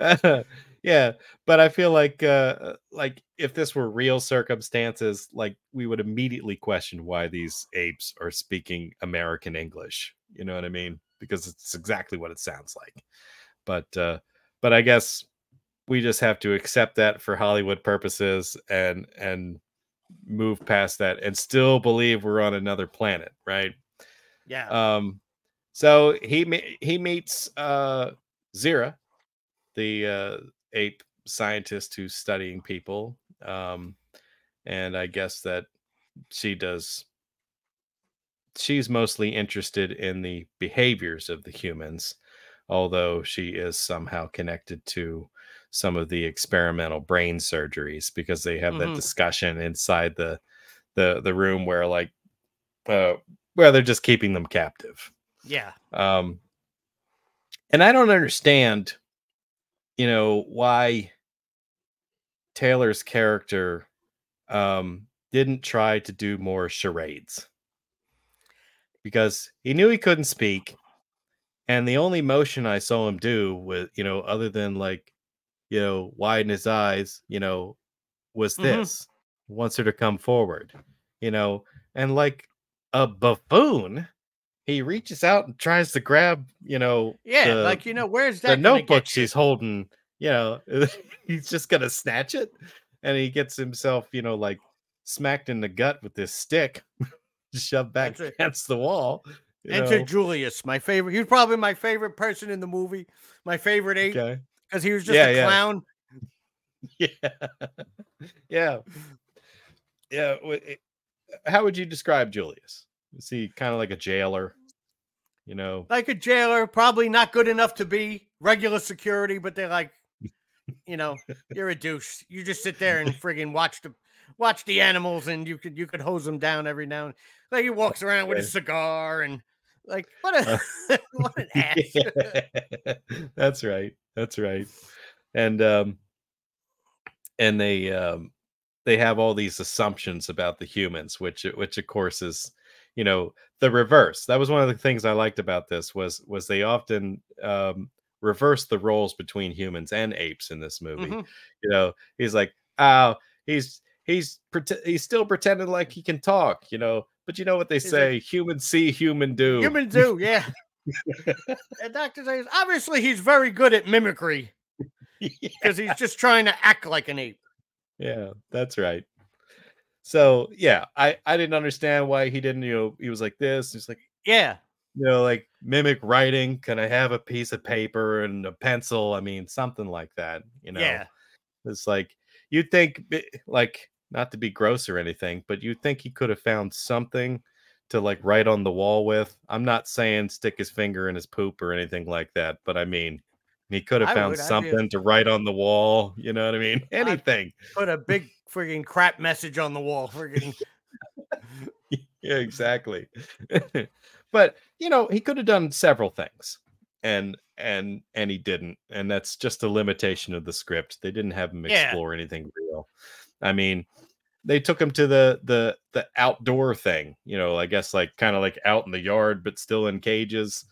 Uh, yeah. But I feel like uh like if this were real circumstances, like we would immediately question why these apes are speaking American English. You know what I mean? Because it's exactly what it sounds like. But uh but I guess we just have to accept that for Hollywood purposes and and move past that and still believe we're on another planet, right?
Yeah.
Um, so he he meets uh Zira, the uh, ape scientist who's studying people, um, and I guess that she does. She's mostly interested in the behaviors of the humans, although she is somehow connected to some of the experimental brain surgeries because they have that
Mhm.
discussion inside the the the room where like uh where they're just keeping them captive
yeah.
um and i don't understand you know why taylor's character um didn't try to do more charades because he knew he couldn't speak and the only motion i saw him do was you know other than like you know widen his eyes you know was
Mhm.
this wants her to come forward you know and like a buffoon he reaches out and tries to grab you know
Yeah.
the-
like you know, where's that
the notebook she's holding, you know, he's just gonna snatch it, and he gets himself, you know, like smacked in the gut with this stick, shoved back against the wall. You
Enter
know.
Julius, my favorite. He was probably my favorite person in the movie. My favorite ape
Okay.
because he was just
Yeah,
a
yeah.
clown.
Yeah. yeah. Yeah. Eh, how would you describe Julius? Is he kind of like a jailer? You know,
like a jailer, probably not good enough to be regular security, but they're like, you know, you're a douche. You just sit there and friggin' watch the watch the animals, and you could you could hose them down every now and like he walks around with a cigar and like what a what an ass.
That's right that's right and um and they um they have all these assumptions about the humans which which of course is you know the reverse that was one of the things i liked about this was was they often um reverse the roles between humans and apes in this movie
Mhm.
you know he's like oh he's he's he's still pretending like he can talk you know but you know what they
like,
say human see human do
Human do, yeah. and Dr. Zaius, obviously, he's very good at mimicry because he's just trying to act like an ape.
yeah that's right so yeah i i didn't understand why he didn't you know he was like this he's like
Yeah.
you know, like mimic writing. Can I have a piece of paper and a pencil? I mean, something like that. You know,
Yeah.
it's like you'd think, eh, like, not to be gross or anything, but you'd think he could have found something to like write on the wall with. I'm not saying stick his finger in his poop or anything like that, but I mean, he could have
I
found
would,
something to write on the wall. You know what I mean? Anything.
Put a big friggin' crap message on the wall. Friggin'
yeah, exactly. but you know, he could have done several things, and and and he didn't, and that's just a limitation of the script. They didn't have him
Yeah.
explore anything real. I mean, they took him to the the the outdoor thing, you know, I guess like kind of like out in the yard, but still in cages.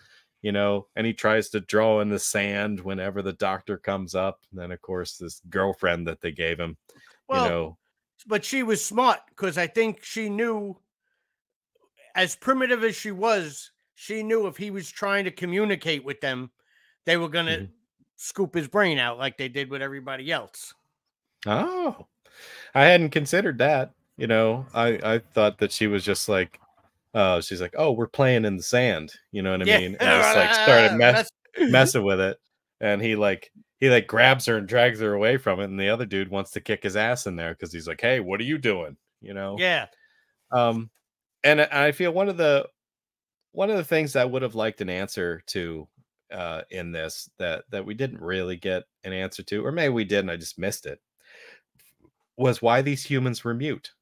You know, and he tries to draw in the sand whenever the doctor comes up. And then, of course, this girlfriend that they gave him,
well,
you know,
but she was smart because I think she knew, as primitive as she was, she knew if he was trying to communicate with them, they were going to
Mhm.
scoop his brain out like they did with everybody else.
Oh, I hadn't considered that. You know, I I thought that she was just like, uh, she's like, oh, we're playing in the sand. You know what I mean? And just like started mess, messing with it, and he like he like grabs her and drags her away from it, and the other dude wants to kick his ass in there because he's like, hey, what are you doing? You know?
yeah.
Um, and I I feel one of the one of the things that I would have liked an answer to uh in this that that we didn't really get an answer to, or maybe we did and I just missed it, was why these humans were mute.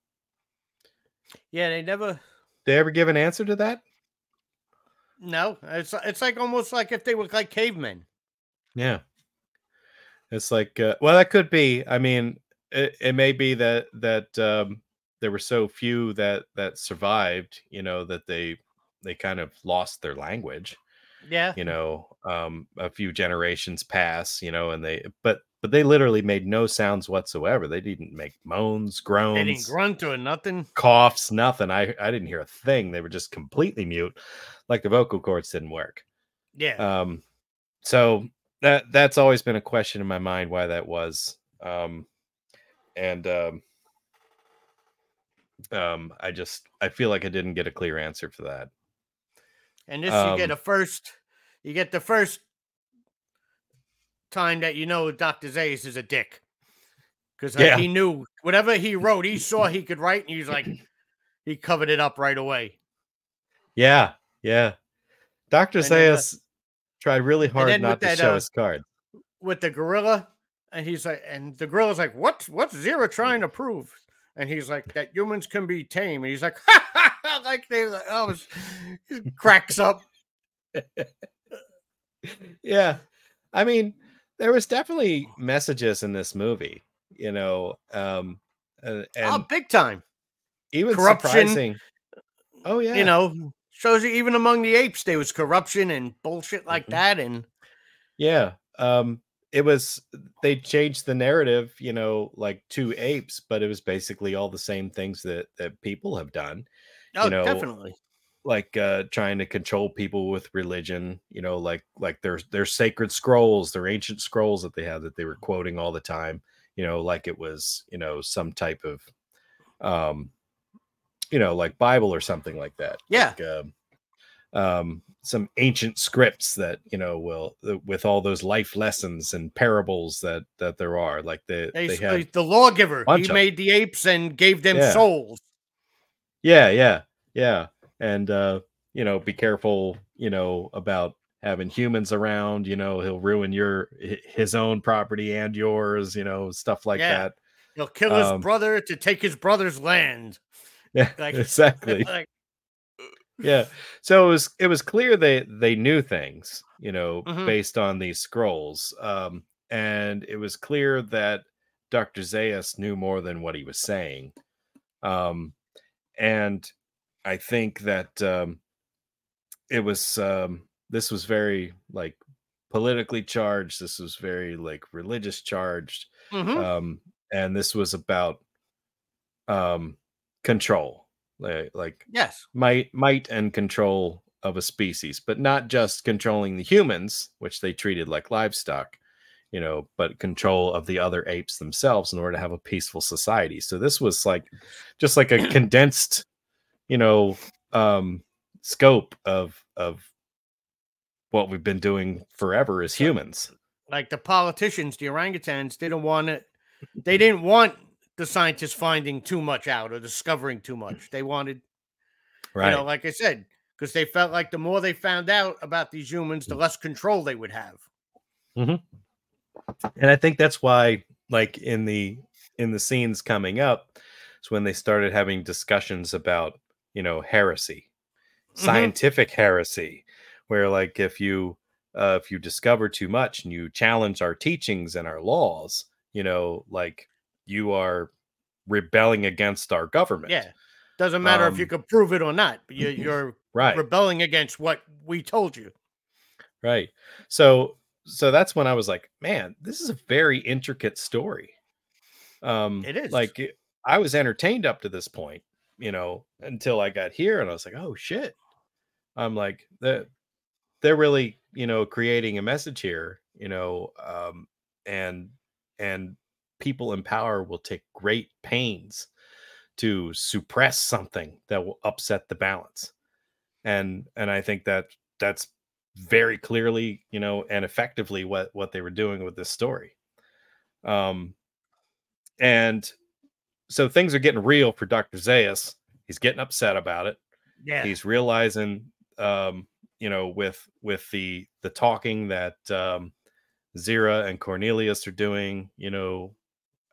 Yeah, they never.
They ever give an answer to that?
No, it's it's like almost like if they were like cavemen.
Yeah. It's like uh, well that could be. I mean, it, it may be that that um there were so few that that survived, you know, that they they kind of lost their language.
Yeah,
you know um a few generations pass you know and they but but they literally made no sounds whatsoever. They didn't make moans groans,
they didn't grunt or nothing.
coughs nothing. I i didn't hear a thing. They were just completely mute like the vocal cords didn't work.
Yeah,
um so that that's always been a question in my mind why that was. Um and um um i just i feel like i didn't get a clear answer for that.
And this you get
um,
a first. You get the first time that you know Doctor Zaius is a dick because
Yeah.
he knew whatever he wrote, he saw he could write, and he was like, he covered it up right away.
Yeah, yeah. Dr.
And then, uh,
tried really hard not to
that,
show
uh,
his card.
with the gorilla, and he's like, and the gorilla's like, "What's what's Zira trying to prove?" And he's like, "That humans can be tame." And he's like, like they like, oh, cracks up.
Yeah. I mean, there was definitely messages in this movie, you know, um uh,
oh, big time.
even
corruption,
surprising. Oh yeah.
You know, shows you even among the apes there was corruption and bullshit like
Mhm.
that. And
Yeah. Um it was they changed the narrative, you know, like two apes, but it was basically all the same things that that people have done.
oh,
know,
definitely.
Like uh trying to control people with religion you know like like there's their sacred scrolls their ancient scrolls that they had that they were quoting all the time you know like it was you know some type of um you know like bible or something like that
Yeah.
like, um, um some ancient scripts that you know will with all those life lessons and parables that that there are like they they
Basically,
have
the lawgiver. He made the apes and gave them
Yeah.
souls.
Yeah, yeah, yeah. And uh, you know, be careful, you know, about having humans around, you know, he'll ruin your his own property and yours, you know, stuff like
Yeah.
that.
He'll kill his
Um,
brother to take his brother's land.
Yeah,
Like-
exactly.
Like,
yeah. So it was it was clear they they knew things, you know,
Mhm.
based on these scrolls. Um, and it was clear that Dr. Zaius knew more than what he was saying. Um, and I think that um, it was um, this was very like politically charged. This was very like religious charged,
Mhm.
um, and this was about um, control, like, like
yes.
might might and control of a species, but not just controlling the humans, which they treated like livestock, you know, but control of the other apes themselves in order to have a peaceful society. So this was like just like a condensed, you know, um scope of of what we've been doing forever as humans.
Like the politicians, the orangutans didn't want it. They didn't want the scientists finding too much out or discovering too much. They wanted,
Right.
you know, like I said, because they felt like the more they found out about these humans, the less control they would have.
and i think that's why like in the in the scenes coming up it's when they started having discussions about you know heresy
Mhm.
scientific heresy where like if you uh, if you discover too much and you challenge our teachings and our laws you know like you are rebelling against our government
Yeah. Doesn't matter if you
Um,
could prove it or not, but you're, you're
right
rebelling against what we told you.
right so so that's when i was like man this is a very intricate story um
It is.
like i was entertained up to this point you know until i got here and i was like oh shit. I'm like they're, they're really you know creating a message here you know um and and people in power will take great pains to suppress something that will upset the balance. And and i think that that's very clearly you know and effectively what what they were doing with this story. Um and so things are getting real for dr zaius he's getting upset about it
Yeah.
he's realizing um you know with with the the talking that um zira and cornelius are doing you know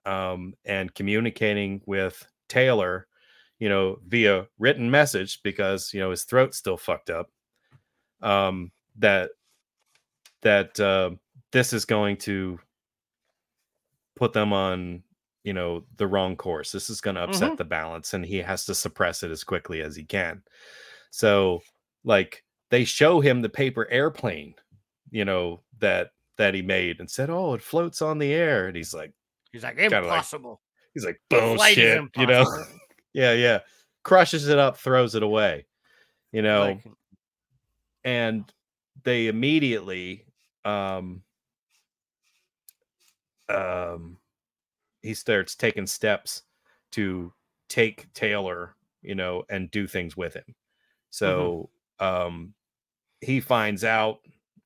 um and communicating with taylor you know via written message because you know his throat's still fucked up um that that uh, this is going to put them on you know the wrong course. This is going to upset
Mhm.
the balance and he has to suppress it as quickly as he can. So like they show him the paper airplane you know that that he made and said oh it floats on the air. And he's like
He's like,
like-
impossible.
he's like
flight is
bullshit you know? yeah yeah. Crushes it up throws it away you know?
Like,
and they immediately um um he starts taking steps to take Taylor, you know, and do things with him. So um he finds out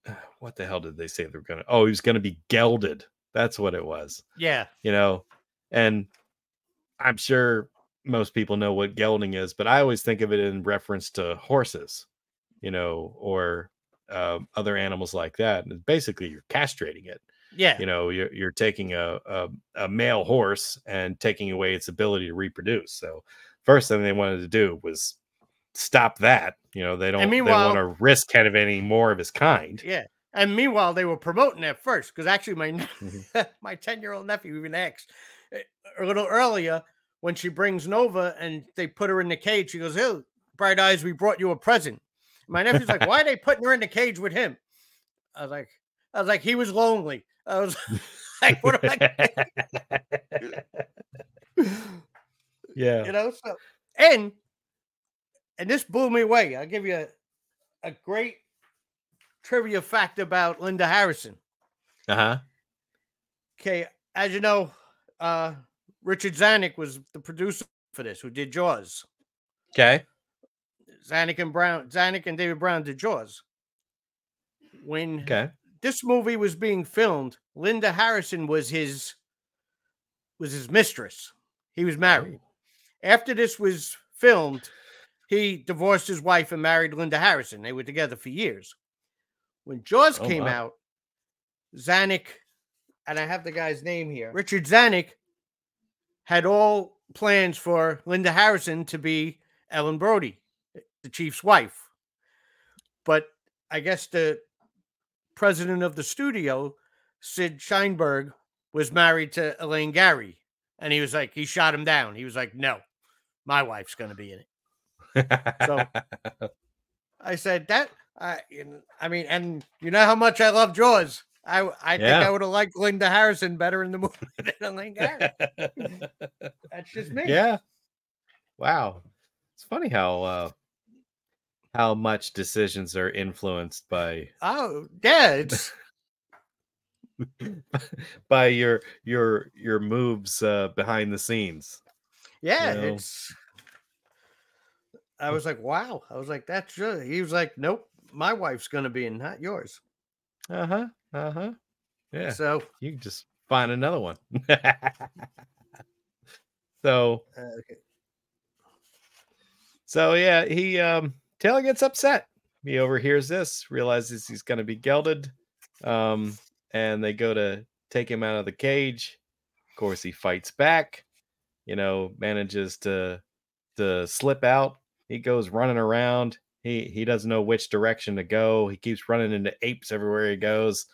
what the hell did they say they're gonna oh he was gonna be gelded. That's what it was,
yeah.
you know, and I'm sure most people know what gelding is, but I always think of it in reference to horses, you know, or um, other animals like that. And basically, you're castrating it.
Yeah.
You know, you're you're taking a, a a male horse and taking away its ability to reproduce. So, first thing they wanted to do was stop that. You know, they don't they want to risk kind of any more of his kind.
Yeah. And meanwhile, they were promoting that first because actually, my
Mhm.
my ten year old nephew even asked eh, a little earlier when she brings Nova and they put her in the cage. She goes, "Oh, bright eyes, we brought you a present." My nephew's like, "Why are they putting her in the cage with him?" I was like, "I was like, he was lonely." I was like, "What am I?"
yeah.
you know so and and this blew me away i'll give you a, a great trivia fact about linda harrison
Uh huh.
okay as you know uh richard zanuck was the producer for this who did jaws
Okay.
zanuck and brown zanuck and david brown did jaws when
Okay.
This movie was being filmed linda harrison was his was his mistress he was married after this was filmed, he divorced his wife and married Linda Harrison. They were together for years. When Jaws
Oh,
came
wow.
out, Zanuck, and I have the guy's name here, Richard Zanuck, had all plans for Linda Harrison to be Ellen Brody, the chief's wife. But I guess the president of the studio, Sid Sheinberg, was married to Elaine Gary. And he was like, he shot him down. He was like, no, my wife's going to be in it. So- I said that. I, I mean, and you know how much I love Jaws. I, I think I would have liked Linda Harrison better in the movie than Elaine Garrett. That's just me.
yeah. Wow. It's funny how uh how much decisions are influenced by
Oh, yeah. It's
by your your your moves uh behind the scenes.
yeah.
know?
It's. I was like, wow. I was like, that's. He was like, nope. My wife's gonna be in, not yours.
Uh-huh. Uh-huh. Yeah.
So,
You can just find another one. so
uh, okay.
so yeah, he um Taylor gets upset. He overhears this, realizes he's gonna be gelded. Um, and they go to take him out of the cage. Of course, he fights back, you know, manages to to slip out. He goes running around. He he doesn't know which direction to go. He keeps running into apes everywhere he goes.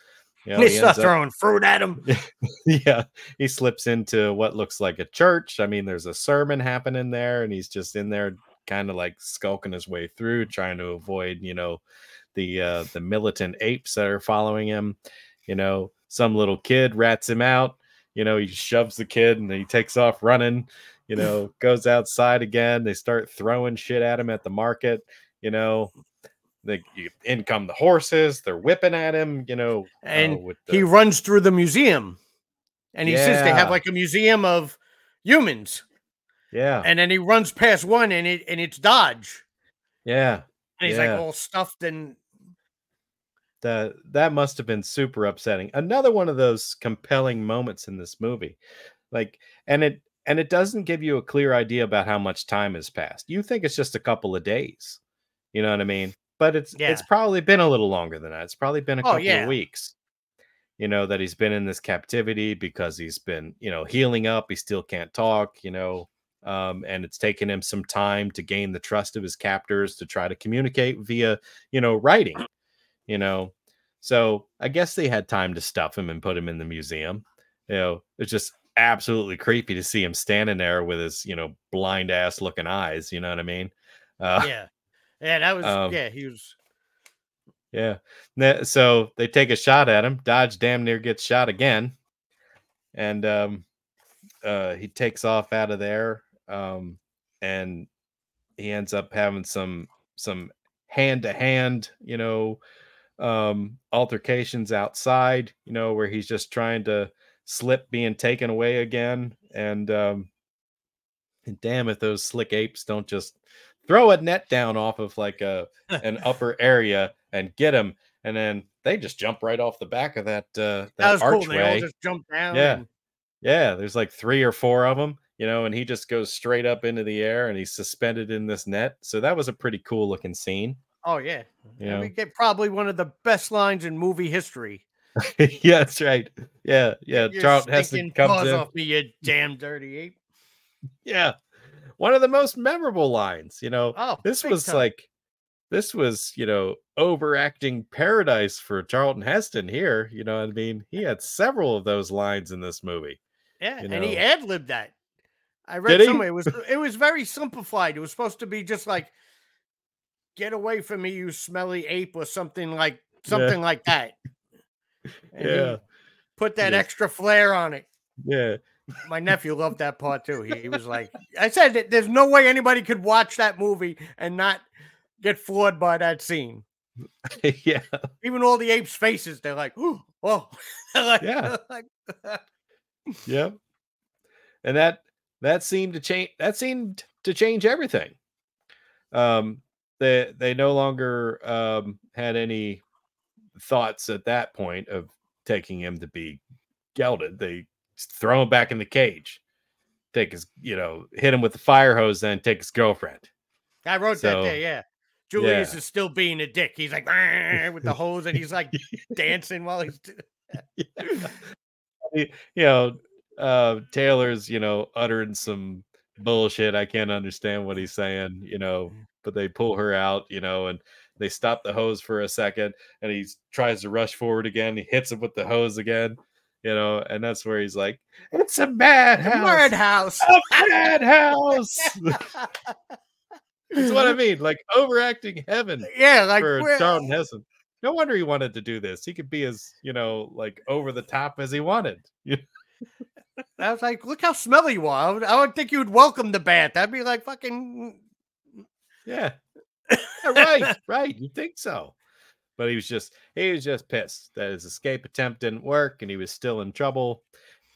You know, he up-
throwing fruit at him.
yeah, he slips into what looks like a church. I mean, there's a sermon happening there, and he's just in there, kind of like skulking his way through, trying to avoid, you know, the uh, the militant apes that are following him. You know, some little kid rats him out. You know, he shoves the kid, and he takes off running. You know, goes outside again. They start throwing shit at him at the market. You know, they in come the horses. They're whipping at him. You know, uh,
And he runs through the museum and he says they have like a museum of humans
yeah,
and then he runs past one and it and it's dodge.
Yeah.
and he's
Yeah.
like all stuffed and
that that must have been super upsetting. Another one of those compelling moments in this movie. Like and it and it doesn't give you a clear idea about how much time has passed. You think it's just a couple of days you know what i mean? But it's it's probably been a little longer than that. It's probably been a
Oh,
couple
yeah.
of weeks you know that he's been in this captivity because he's been you know healing up. He still can't talk you know um, and it's taken him some time to gain the trust of his captors to try to communicate via you know writing you know so i guess they had time to stuff him and put him in the museum you know it's just absolutely creepy to see him standing there with his you know blind ass looking eyes you know what i mean uh,
yeah yeah that was
Um,
yeah he was
yeah. So they take a shot at him. Dodge damn near gets shot again. And um uh he takes off out of there. Um and he ends up having some some hand to hand, you know, um altercations outside, you know, where he's just trying to slip being taken away again. And um and damn if those slick apes don't just throw a net down off of like a an upper area and get him and then they just jump right off the back of that uh that,
that was cool
archway
they all just jumped down
Yeah.
and-
yeah there's like three or four of them you know and he just goes straight up into the air and he's suspended in this net. So that was a pretty cool looking scene.
Oh yeah.
Yeah.
We get probably one of the best lines in movie history.
Yeah that's right. Yeah yeah charlton heston comes in.
off me you damn dirty ape.
Yeah. One of the most memorable lines you know?
Oh
this was
time.
like this was you know overacting paradise for charlton heston here you know i mean? He had several of those lines in this movie
Yeah,
you
and he ad libbed that. I read somewhere it was it was very simplified. It was supposed to be just like "Get away from me, you smelly ape" or something like something like that. And
yeah
put that
Yes.
extra flair on it.
yeah
My nephew loved that part too. He, he was like, I said, that there's no way anybody could watch that movie and not get floored by that scene.
yeah
Even all the apes' faces, they're like, "Ooh, oh, like,
Yeah.
like,
Yep. And that that seemed to change that seemed to change everything. Um they they no longer um had any thoughts at that point of taking him to be gelded. They throw him back in the cage. Take his, you know, hit him with the fire hose, then take his girlfriend.
I wrote
So,
that there. Yeah. Julius
yeah.
is still being a dick. He's like with the hose and he's like dancing while he's. d-
Y- you know, uh Taylor's, you know, uttering some bullshit. I can't understand what he's saying, you know, but they pull her out, you know, and they stop the hose for a second and he tries to rush forward again. He hits him with the hose again, you know, and that's where he's like, It's a madhouse.
Madhouse.
A madhouse. That's what I mean. Like overacting heaven
Yeah, like
for Charlton Heston. No wonder he wanted to do this. He could be as you know, like over the top as he wanted.
I was like, look how smelly you are. I would, I would think you would welcome the bath. I'd be like, fucking.
Yeah. Yeah, right, right. You think so. But he was just he was just pissed that his escape attempt didn't work and he was still in trouble,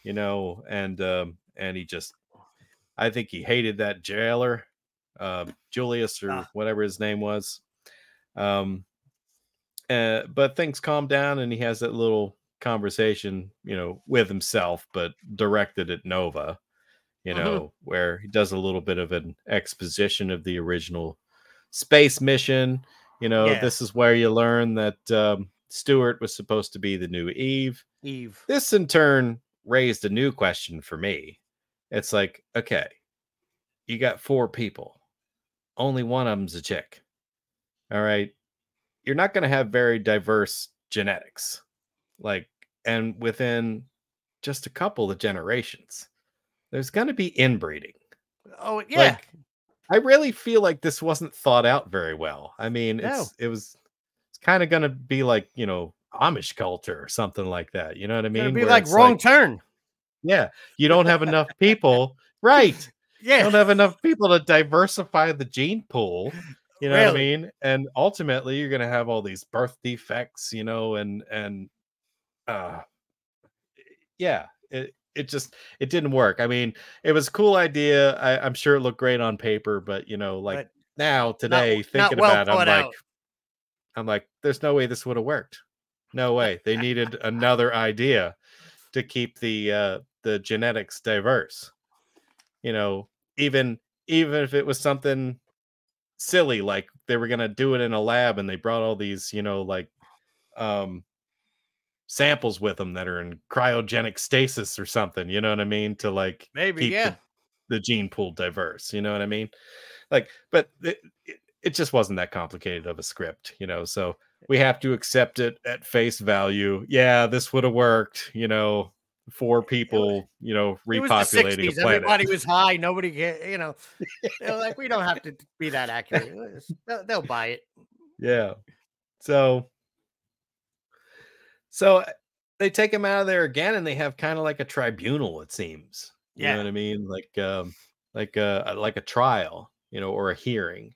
you know, and um and he just I think he hated that jailer, uh, Julius or
Ah.
whatever his name was. Um uh, but things calm down and he has that little conversation, you know, with himself, but directed at Nova, you
Mhm.
know, where he does a little bit of an exposition of the original space mission. You know,
Yeah.
this is where you learn that um, Stewart was supposed to be the new Eve.
Eve.
This in turn raised a new question for me. It's like, okay, you got four people, only one of them's a chick. All right. You're not going to have very diverse genetics. Like, and within just a couple of generations, there's going to be inbreeding.
Oh, yeah.
Like, I really feel like this wasn't thought out very well. I mean,
No.
it's it was it's kind of going to be like, you know, Amish culture or something like that. You know what I mean?
gonna be
Where
like wrong turn.
yeah, you don't have enough people, right? You
Yeah.
don't have enough people to diversify the gene pool. You know what I mean? And ultimately, you're going to have all these birth defects, you know, and and uh, yeah, it it just it didn't work. I mean, it was a cool idea. I, I'm sure it looked great on paper, but you know, like
But
now today,
not
thinking
well
about, it, I'm like,
out.
I'm like, there's no way this would have worked. No way. They needed another idea to keep the uh the genetics diverse. You know, even even if it was something silly like they were to do it in a lab and they brought all these, you know, like um samples with them that are in cryogenic stasis or something, you know what I mean, to like
Maybe,
keep
yeah.
the, the gene pool diverse, you know what I mean? Like but it, it, it just wasn't that complicated of a script, you know. So eh we have to accept it at face value. Yeah, this would have worked, you know, four people, you know,
It was the
repopulating a
60s.
planet.
Everybody was high. Nobody, get, you know, like, we don't have to be that accurate. They'll buy it.
Yeah. So so uh, they take him out of there again and they have kind of like a tribunal it seems. You know
Yeah.
what I mean? Like um like a like a trial, you know, or a hearing.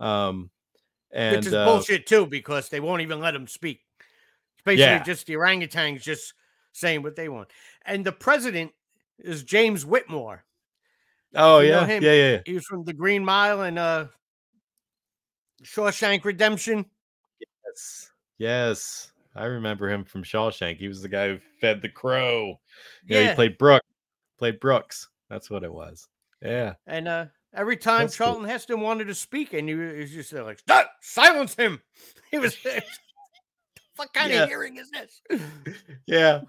Um and
Which is
uh,
bullshit too, because they won't even let him speak. It's basically
Yeah.
just the orangutans just saying what they want. And the president is James Whitmore.
Oh
you know
yeah. yeah, yeah, yeah.
He was from the Green Mile and uh Shawshank Redemption.
Yes. Yes. I remember him from Shawshank. He was the guy who fed the crow. Yeah,
Yeah.
he played Brooks. Played Brooks. That's what it was. Yeah.
And uh every time
That's cool.
Charlton Heston wanted to speak, and he was just like, Stop! silence him. He was what kind
Yeah.
of hearing is this?
yeah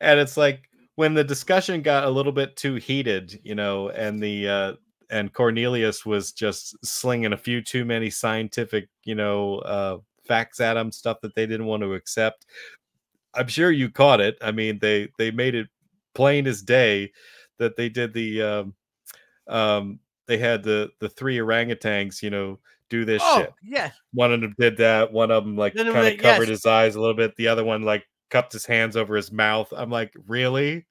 and it's like when the discussion got a little bit too heated you know and the uh and cornelius was just slinging a few too many scientific you know uh facts at them, stuff that they didn't want to accept i'm sure you caught it i mean they they made it plain as day that they did the um um they had the the three orangutans you know do this
Oh,
shit
yeah.
one of them did that. One of them like kind of covered
yes.
his eyes a little bit. The other one like cupped his hands over his mouth. I'm like, really?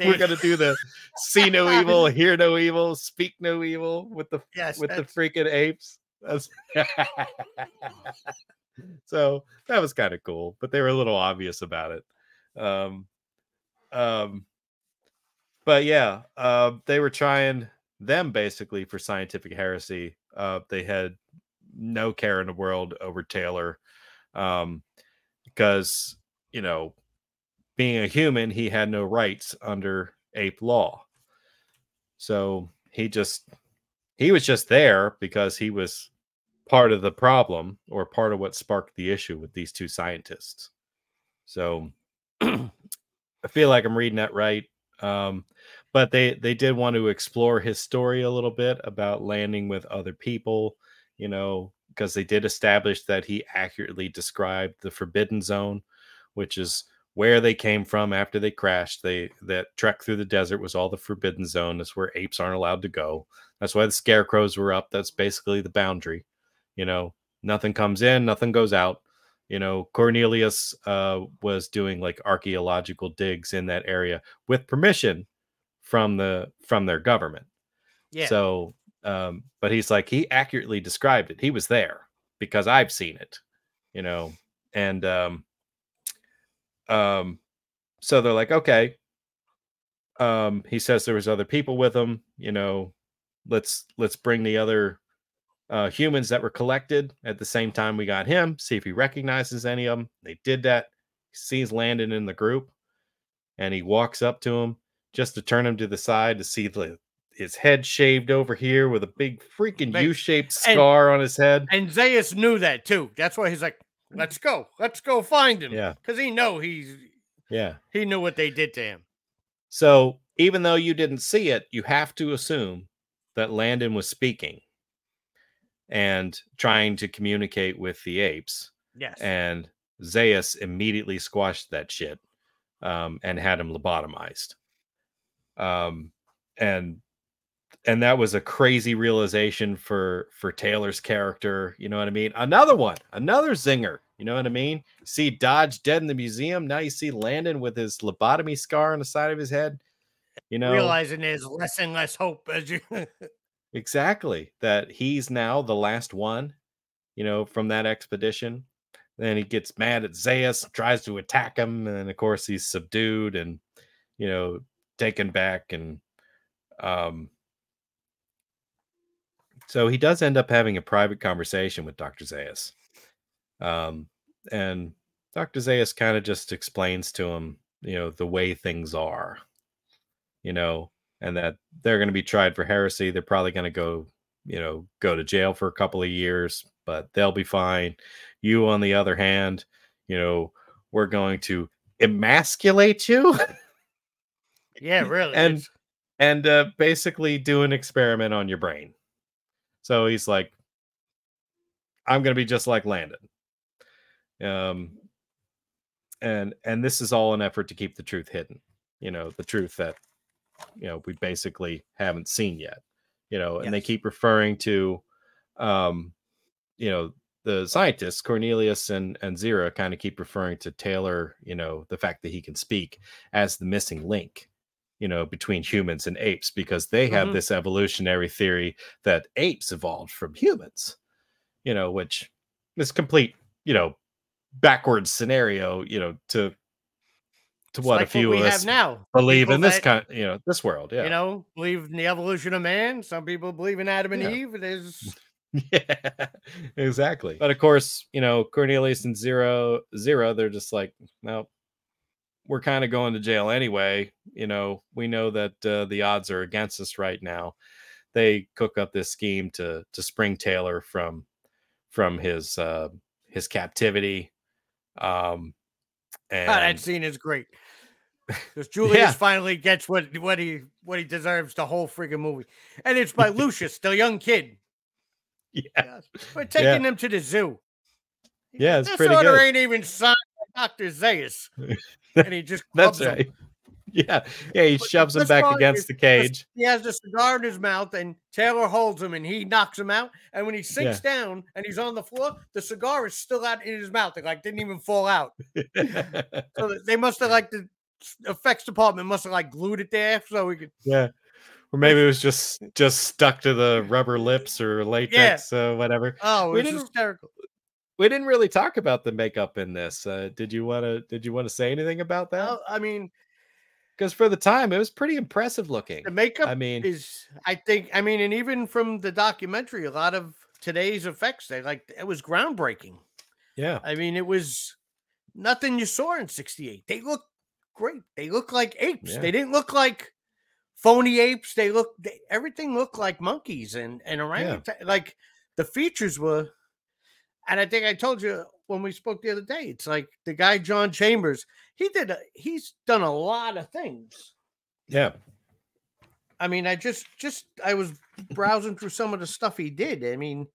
We're gonna do the see no evil, hear no evil, speak no evil with the
yes,
with the freaking apes. That's so that was kind of cool, but they were a little obvious about it. Um, um, but yeah, uh, they were trying them basically for scientific heresy. Uh, they had no care in the world over Taylor, um, because you know, being a human, he had no rights under ape law. So he just he was just there because he was part of the problem or part of what sparked the issue with these two scientists. So I feel like I'm reading that right. Um, but they they did want to explore his story a little bit about landing with other people, you know, because they did establish that he accurately described the forbidden zone, which is where they came from after they crashed. They that trek through the desert was all the forbidden zone. That's where apes aren't allowed to go. That's why the scarecrows were up. That's basically the boundary. You know, nothing comes in, nothing goes out. You know, Cornelius uh, was doing like archaeological digs in that area with permission from the from their government.
Yeah.
So, um, but he's like he accurately described it. He was there because I've seen it. You know, and um, um, so they're like, okay. Um, he says there was other people with him. You know, let's let's bring the other uh, humans that were collected at the same time we got him. See if he recognizes any of them. They did that. He sees Landon in the group, and he walks up to him just to turn him to the side to see the his head shaved over here with a big freaking U-shaped
and-
scar on his head.
And Zaius knew that too. That's why he's like, "Let's go, let's go find him."
Yeah.
because he know he's
Yeah.
he knew what they did to him.
So even though you didn't see it, you have to assume that Landon was speaking and trying to communicate with the apes.
Yes,
And Zaius immediately squashed that shit um, and had him lobotomized. Um, and and that was a crazy realization for for Taylor's character. You know what I mean? Another one, another zinger. You know what I mean? See Dodge dead in the museum. Now you see Landon with his lobotomy scar on the side of his head. You know,
realizing there's less and less hope as you.
exactly that he's now the last one. You know, from that expedition. Then he gets mad at Zaius, tries to attack him, and of course he's subdued and you know taken back and um so he does end up having a private conversation with Dr. Zaius. Um and Dr. Zaius kind of just explains to him, you know, the way things are. You know, and that they're going to be tried for heresy. They're probably going to go, you know, go to jail for a couple of years, but they'll be fine. You, on the other hand, you know, we're going to emasculate you
yeah, really.
And- and uh, basically do an experiment on your brain. So he's like, I'm going to be just like Landon. Um, and and this is all an effort to keep the truth hidden. You know, the truth that you know we basically haven't seen yet. You know, and they keep referring to, um, you know, the scientists Cornelius and and Zira kind of keep referring to Taylor. You know, the fact that he can speak as the missing link you know, between humans and apes because they have
Mhm.
this evolutionary theory that apes evolved from humans, you know, which is complete, you know, backwards scenario, you know, to
it's
what
like
a few
we
of us
have now.
believe
people
in this
that,
kind, you know, this world. Yeah.
You know, believe in the evolution of man. Some people believe in Adam and
Yeah.
Eve. There's
yeah, exactly. But of course, you know, Cornelius and Zira, Zira, they're just like, no, we're kind of going to jail anyway. You know, we know that uh, the odds are against us right now. They cook up this scheme to to spring Taylor from from his uh, his captivity. Um, and
God, that scene is great. Because Julius
Yeah.
finally gets what what he what he deserves the whole freaking movie, and it's by Lucius, the young kid.
yeah.
We're taking them to the zoo.
Yeah, it's
this
pretty
order
good."
ain't even signed by Doctor Zaius, and he just
that's
clubs him.
Yeah, yeah, he
But
shoves him back against
is
the cage.
He has a cigar in his mouth, and Taylor holds him, and he knocks him out. And when he sinks down and he's on the floor, the cigar is still out in his mouth. It like didn't even fall out. So they must have like the effects department must have like glued it there so we could.
Yeah. Or maybe it was just just stuck to the rubber lips or latex, or whatever.
Oh,
We didn't-
hysterical.
We didn't really talk about the makeup in this. Uh, did you want to? Did you want to say anything about that?
Well, I mean,
Because for the time, it was pretty impressive looking.
the makeup
I mean,
is. I think. I mean, and even from the documentary, a lot of today's effects, they like it was groundbreaking.
yeah,
I mean, it was nothing you saw in '68. They look great. They look like apes.
Yeah.
They didn't look like phony apes. They look. They, everything looked like monkeys and and orangutan. Like the features were. And I think I told you when we spoke the other day. It's like the guy John Chambers. He did. A, he's done a lot of things.
yeah,
I mean, I just just I was browsing through some of the stuff he did. I mean,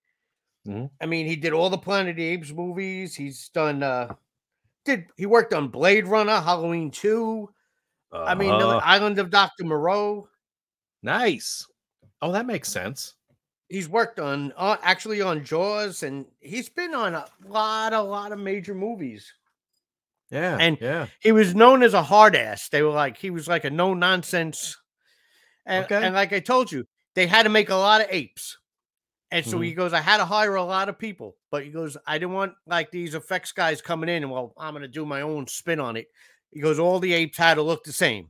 Mhm.
I mean, he did all the Planet of the Apes movies. He's done uh did he worked on Blade Runner, Halloween 2. I mean, the
Uh-huh.
Island of Dr. Moreau.
nice. Oh, that makes sense.
He's worked on uh, actually on Jaws, and he's been on a lot, a lot of major movies.
Yeah.
And-
yeah.
He was known as a hard ass. They were like he was like a no nonsense. And,
Okay.
and like I told you, they had to make a lot of apes. And so
Mhm.
he goes, I had to hire a lot of people, but he goes, I didn't want like these effects guys coming in and well, I'm gonna do my own spin on it. He goes, all the apes had to look the same.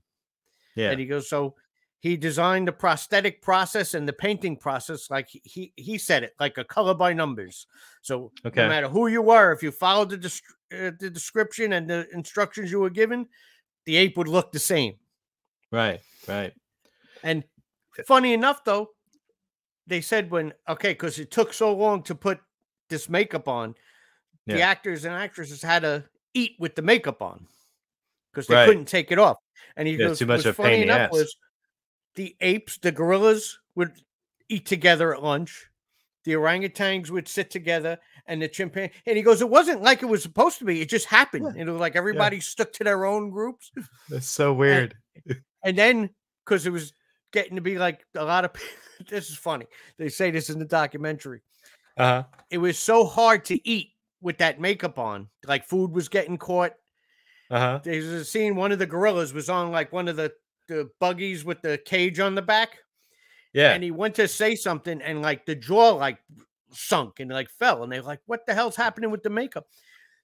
Yeah.
And he goes, so he designed the prosthetic process and the painting process, like he he, said it, like a color by numbers. So
Okay.
no matter who you were, if you followed the desc- uh, the description and the instructions you were given, the ape would look the same.
Right. Right.
And funny enough, though, they said when okay, because it took so long to put this makeup on, the actors and actresses had to eat with the makeup on because they
Right.
couldn't take it off. And he
Yeah,
goes,
too much of a
funny
pain in the
enough
ass."
was the apes, the gorillas would eat together at lunch. The orangutans would sit together, and the chimpanzee. And he goes, "It wasn't like it was supposed to be. It just happened. It was like everybody stuck to their own groups."
That's so weird.
And then because it was getting to be like a lot of this is funny. They say this in the documentary.
Uh-huh.
It was so hard to eat with that makeup on. Like food was getting caught.
Uh-huh.
There's a scene one of the gorillas was on like one of the, the buggies with the cage on the back.
Yeah.
And he went to say something and like the jaw like sunk and like fell. And they're like, what the hell's happening with the makeup?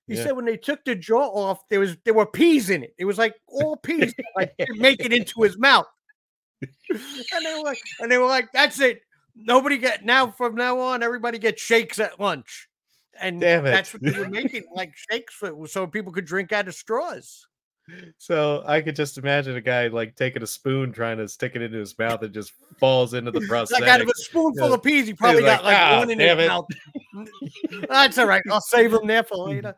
He
Yeah.
said when they took the jaw off, there was there were peas in it. It was like all peas, like make it into his mouth. And they were like, and they were like, that's it. Nobody get now from now on, everybody gets shakes at lunch. And
Damn it.
that's what they were making, like shakes for, so people could drink out of straws.
So I could just imagine a guy like taking a spoon trying to stick it into his mouth and just falls into the prosthetic.
Like out of a spoonful of peas, he probably
like,
got like
"Ah,
one in his
it."
mouth. That's all right. I'll save them there for later.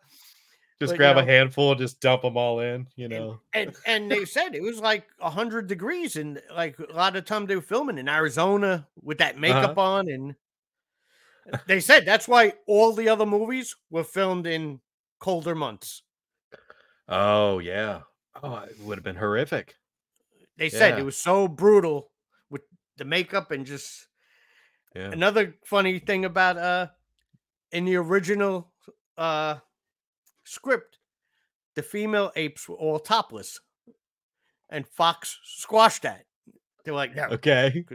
Just
but, you
grab a handful and just dump them all in, you know.
And and they said it was like hundred degrees, and like a lot of time they were filming in Arizona with that makeup
Uh-huh.
on, and they said that's why all the other movies were filmed in colder months.
Oh yeah. Oh, it would have been horrific.
They said it was so brutal with the makeup and just
Yeah.
another funny thing about uh in the original uh script the female apes were all topless and fox squashed that they're like no
Okay.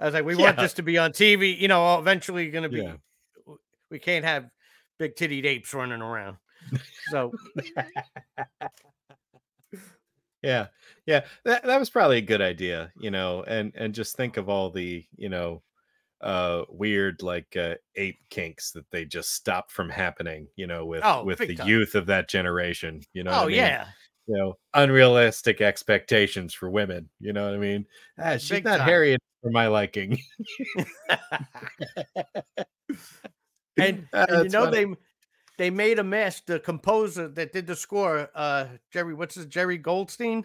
i was like we want this to be on tv you know eventually gonna be
Yeah.
we can't have big tittied apes running around so
Yeah. Yeah. That that was probably a good idea, you know, and and just think of all the, you know, uh weird like uh ape kinks that they just stop from happening, you know, with
Oh,
with the
time.
youth of that generation, you know.
oh
I mean?
yeah
you know, unrealistic expectations for women. You know what I mean? Ah, she's
Big
not
time.
hairy for my liking.
and,
Ah,
and you know
funny.
they they made a mess the composer that did the score uh jerry what's his jerry goldstein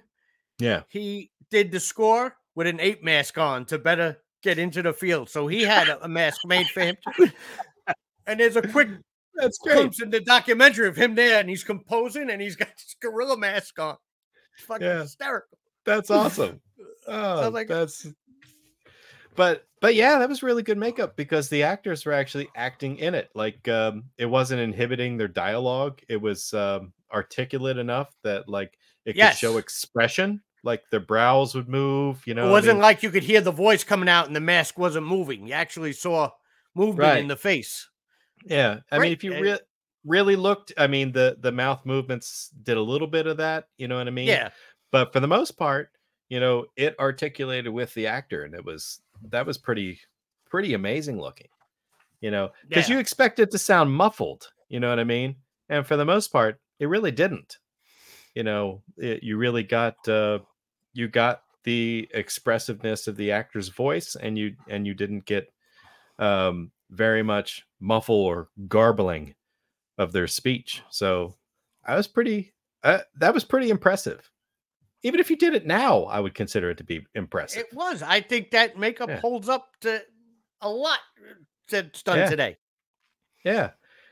yeah.
he did the score with an ape mask on to better get into the field. So he had a, a mask made for him. too. and there's a quick
That's
glimpse in the documentary of him there, and he's composing, and he's got this gorilla mask on. It's fucking
Yeah.
hysterical.
That's awesome. Oh,
like-
that's but but yeah, that was really good makeup because the actors were actually acting in it. Like um it wasn't inhibiting their dialogue. It was um articulate enough that like it could show expression. Like their brows would move, you know.
it wasn't
mean?
like you could hear the voice coming out and the mask wasn't moving. You actually saw movement
Right.
in the face.
Yeah, I mean, if you re- really looked, I mean, the the mouth movements did a little bit of that. You know what I mean?
Yeah.
But for the most part, you know, it articulated with the actor, and it was that was pretty pretty amazing looking. You know, because
Yeah.
you expect it to sound muffled. You know what I mean? And for the most part, it really didn't. You know, it, you really got uh, you got the expressiveness of the actor's voice, and you and you didn't get um, very much muffle or garbling of their speech. So I was pretty uh, that was pretty impressive. Even if you did it now, I would consider it to be impressive.
It was. I think that makeup
Yeah.
holds up to a lot that's done
Yeah.
today.
Yeah.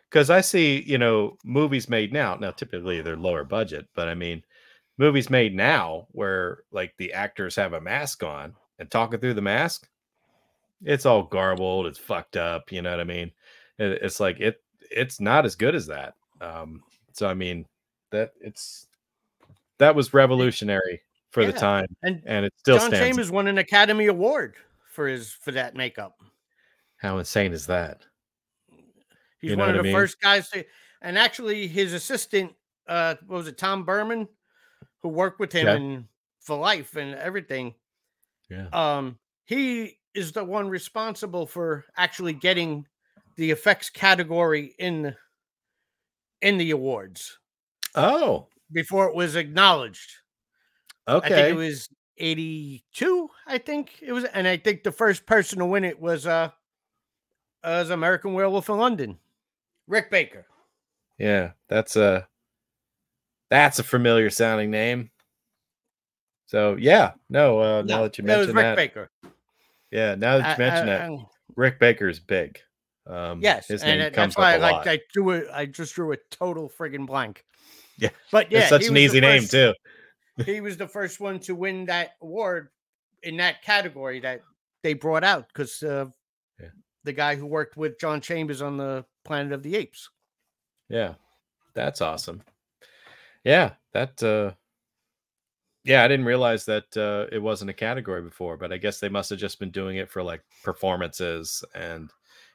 Because I see, you know, movies made now. Now, typically they're lower budget, but I mean, movies made now where like the actors have a mask on and talking through the mask. it's all garbled, it's fucked up. You know what I mean? It, it's like it it's not as good as that. Um, so I mean that it's that was revolutionary for the time,
And
and it still
John
stands.
Chambers won an Academy Award for his for that makeup.
How insane is that?
He's
You know
one of
I
the
mean?
first guys to, and actually his assistant, uh, what was it, Tom Burman, who worked with him
Yeah.
and for life and everything.
Yeah.
Um, he is the one responsible for actually getting the effects category in the- in the awards
Oh,
before it was acknowledged. I think
okay.
it was 82, I think it was, and I think the first person to win it was uh was American Werewolf in London. Rick Baker.
yeah, that's a that's a familiar sounding name. So yeah, no, uh, now that you
Rick
that,
Baker.
yeah, now that you
I-
mention
I-
that, Rick Baker's big. Um,
yes,
his name
it-
comes
that's why I
a
like
lot.
I drew it. I just drew a total friggin' blank.
Yeah,
but yeah,
it's such an easy name
first-
too.
he was the first one to win that award in that category that they brought out because uh,
Yeah.
the guy who worked with John Chambers on the Planet of the Apes.
Yeah, that's awesome. Yeah, that. uh Yeah, I didn't realize that uh it wasn't a category before, but I guess they must have just been doing it for like performances and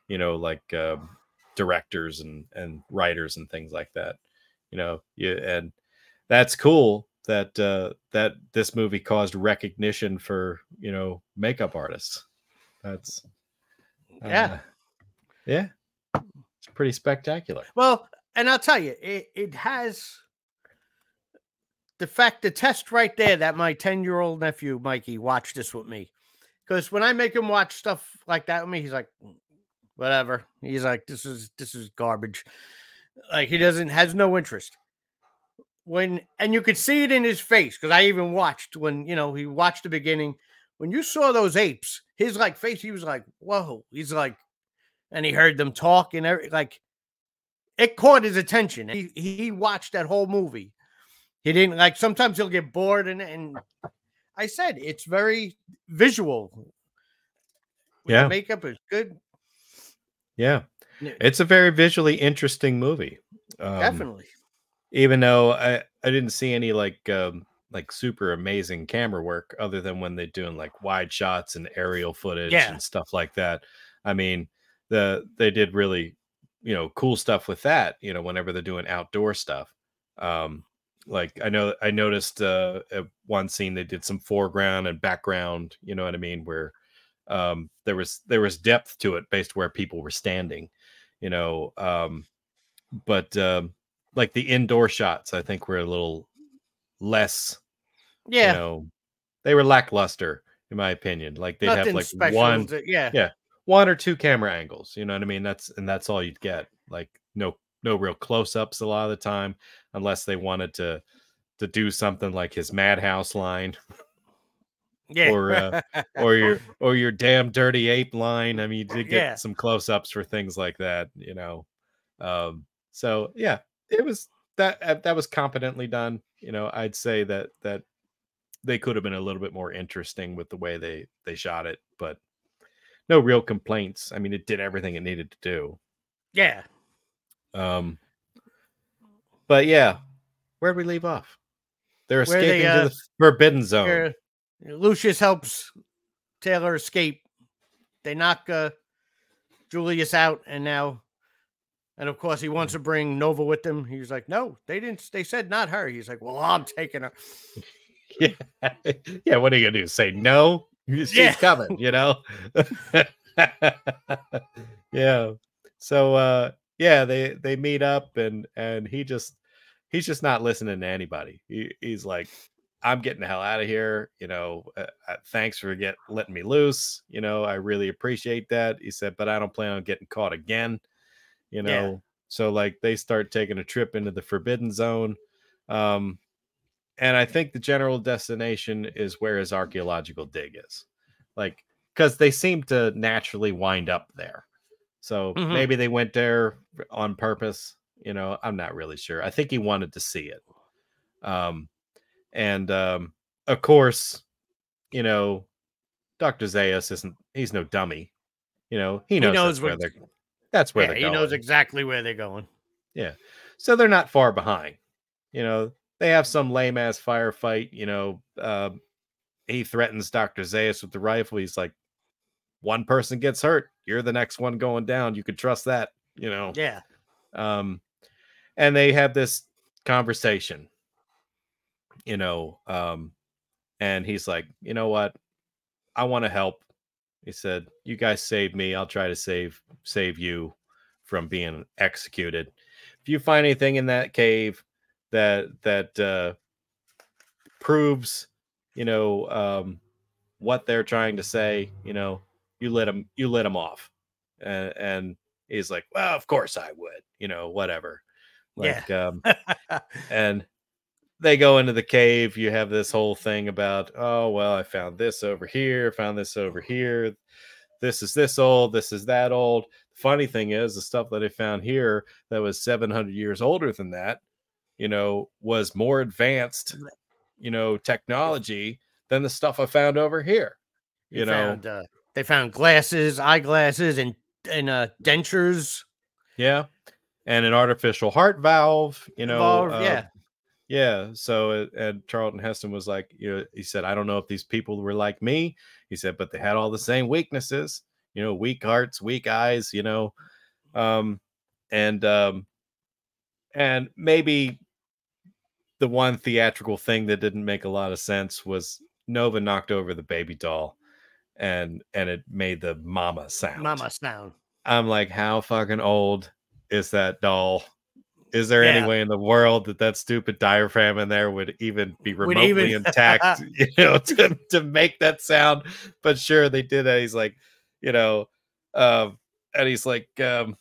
you know like um, directors and and writers and things like that. You know, yeah, and that's cool that uh that this movie caused recognition for you know makeup artists. That's
Yeah.
uh, yeah, it's pretty spectacular.
Well, and I'll tell you, it, it has the fact, the test right there that my 10 year old nephew, Mikey, watched this with me. Because when I make him watch stuff like that with me, he's like, "Mm, whatever. He's like, this is this is garbage. Like he doesn't has no interest. When and you could see it in his face because I even watched when you know he watched the beginning. When you saw those apes, his like face, he was like, whoa. He's like, and he heard them talk and every like it caught his attention. He he watched that whole movie. He didn't like sometimes he'll get bored and and I said it's very visual.
Yeah.
the makeup is good.
Yeah.
Yeah.
It's a very visually interesting movie. Um,
Definitely.
Even though I, I didn't see any like um like super amazing camera work other than when they're doing like wide shots and aerial footage
Yeah.
and stuff like that. I mean, the they did really, you know, cool stuff with that, you know, whenever they're doing outdoor stuff. Um like I know I noticed uh at one scene they did some foreground and background, you know what I mean, where um there was there was depth to it based where people were standing you know um but um like the indoor shots i think were a little less
Yeah.
you know they were lackluster in my opinion like they'd
nothing
have like
special.
one
yeah.
yeah. one or two camera angles you know what i mean that's and that's all you'd get like no no real close-ups a lot of the time unless they wanted to to do something like his madhouse line
Yeah.
or, uh, or your or your damn dirty ape line. I mean, you did get
Yeah.
some close ups for things like that, you know. Um, so yeah, it was that uh, that was competently done. You know, I'd say that that they could have been a little bit more interesting with the way they they shot it, but no real complaints. I mean, it did everything it needed to do.
yeah.
Um, but yeah, where'd we leave off? They're
Where they,
escaping
uh,
to the forbidden zone.
Lucius helps Taylor escape. They knock uh, Julius out, and now, and of course, he wants to bring Nova with them. He's like, "No, they didn't. They said not her." He's like, "Well, I'm taking her."
Yeah. yeah. What are you gonna do? Say no? She's
Yeah.
coming, you know? yeah. So uh yeah, they they meet up and and he just he's just not listening to anybody. He, he's like, I'm getting the hell out of here. You know, uh, uh, thanks for get letting me loose. You know, I really appreciate that. He said, but I don't plan on getting caught again. You know,
Yeah.
so like they start taking a trip into the forbidden zone. Um, and I think the general destination is where his archaeological dig is, like because they seem to naturally wind up there. So
Mhm.
maybe they went there on purpose. You know, I'm not really sure. I think he wanted to see it. Um, and um, of course, you know, Dr. Zaius isn't he's no dummy. You know, he
He
knows,
knows
that's where they're that's where
Yeah, he
going.
knows exactly where they're going. Yeah.
So they're not far behind. You know, they have some lame ass firefight. You know, uh, he threatens Dr. Zaius with the rifle. He's like, one person gets hurt, you're the next one going down. You could trust that. You know,
Yeah.
um, and they have this conversation. You know, um, and he's like, you know what, I want to help. He said, "You guys saved me. I'll try to save save you from being executed. If you find anything in that cave that that uh, proves, you know, um, what they're trying to say, you know, you let him you let him off." And, and he's like, "Well, of course I would. You know, whatever."
Yeah.
Um, and they go into the cave. You have this whole thing about, oh, well, I found this over here, found this over here. This is this old, this is that old. Funny thing is, the stuff that I found here that was 700 years older than that, you know, was more advanced, you know, technology than the stuff I found over here.
They
You know,
found, uh, they found glasses, eyeglasses, and and uh, dentures.
yeah. And an artificial heart valve, you know,
involved.
uh,
yeah.
Yeah. So, uh, and Charlton Heston was like, you know, he said, I don't know if these people were like me. He said, but they had all the same weaknesses, you know, weak hearts, weak eyes, you know, um, and um, and maybe the one theatrical thing that didn't make a lot of sense was Nova knocked over the baby doll, and and it made the mama sound.
Mama sound.
I'm like, how fucking old is that doll? Is there any way in the world that that stupid diaphragm in there would even be remotely
even-
intact, you know, to, to make that sound? But sure, they did that. He's like, you know, um, and he's like, um,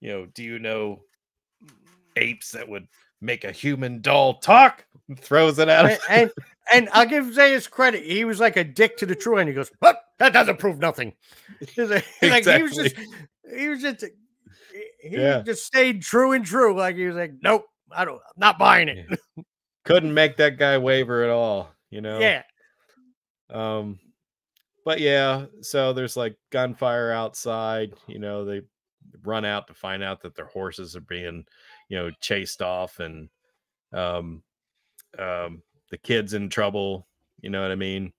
you know, do you know apes that would make a human doll talk? Throws it at him.
and, and I'll give Zaius credit. He was like a dick to the true end. He goes, "What? That doesn't prove nothing." Like, like, he was just, he was just, he
Yeah.
just stayed true and true. Like he was like, "Nope, I don't, I'm not buying it."
Couldn't make that guy waver at all, you know.
Yeah,
Um, but yeah, so there's like gunfire outside. You know, they run out to find out that their horses are being, you know, chased off, and um, um, the kid's in trouble. You know what I mean?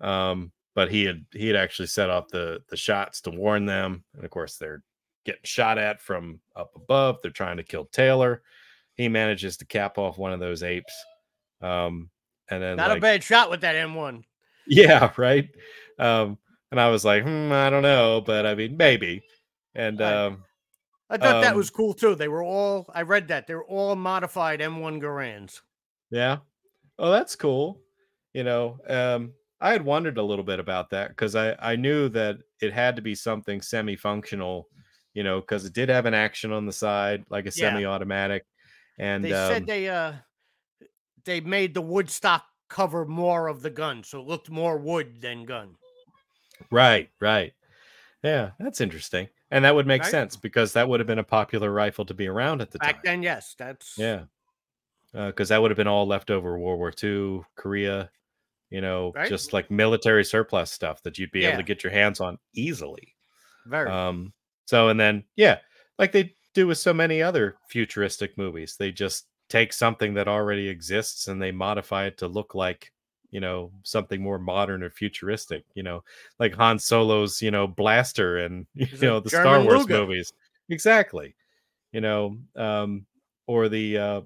Um, but he had he had actually set off the the shots to warn them, and of course they're getting shot at from up above. They're trying to kill Taylor. He manages to cap off one of those apes. Um, and then
not
like,
a bad shot with that M1.
yeah, right. Um, and I was like, hmm, I don't know, but I mean, maybe. And um,
I thought that
Um,
was cool too. They were all, I read that they were all modified M1 Garands.
yeah, oh, that's cool. You know, um, I had wondered a little bit about that because I I knew that it had to be something semi-functional, you know, because it did have an action on the side, like a
Yeah.
semi-automatic. And
They
um,
said they uh they made the wood stock cover more of the gun, so it looked more wood than gun.
Right, right. Yeah, that's interesting. And that would make
Right?
sense because that would have been a popular rifle to be around at the time.
Back then, yes, that's
Yeah. Because that would have been all leftover World War II, Korea, you know,
Right.
just like military surplus stuff that you'd be able to get your hands on easily.
very
Um, so, and then, yeah, like they do with so many other futuristic movies, they just take something that already exists and they modify it to look like, you know, something more modern or futuristic, you know, like Han Solo's, you know, blaster and, you
a
know, the Star Wars movies. Exactly. You know, um, or the, uh,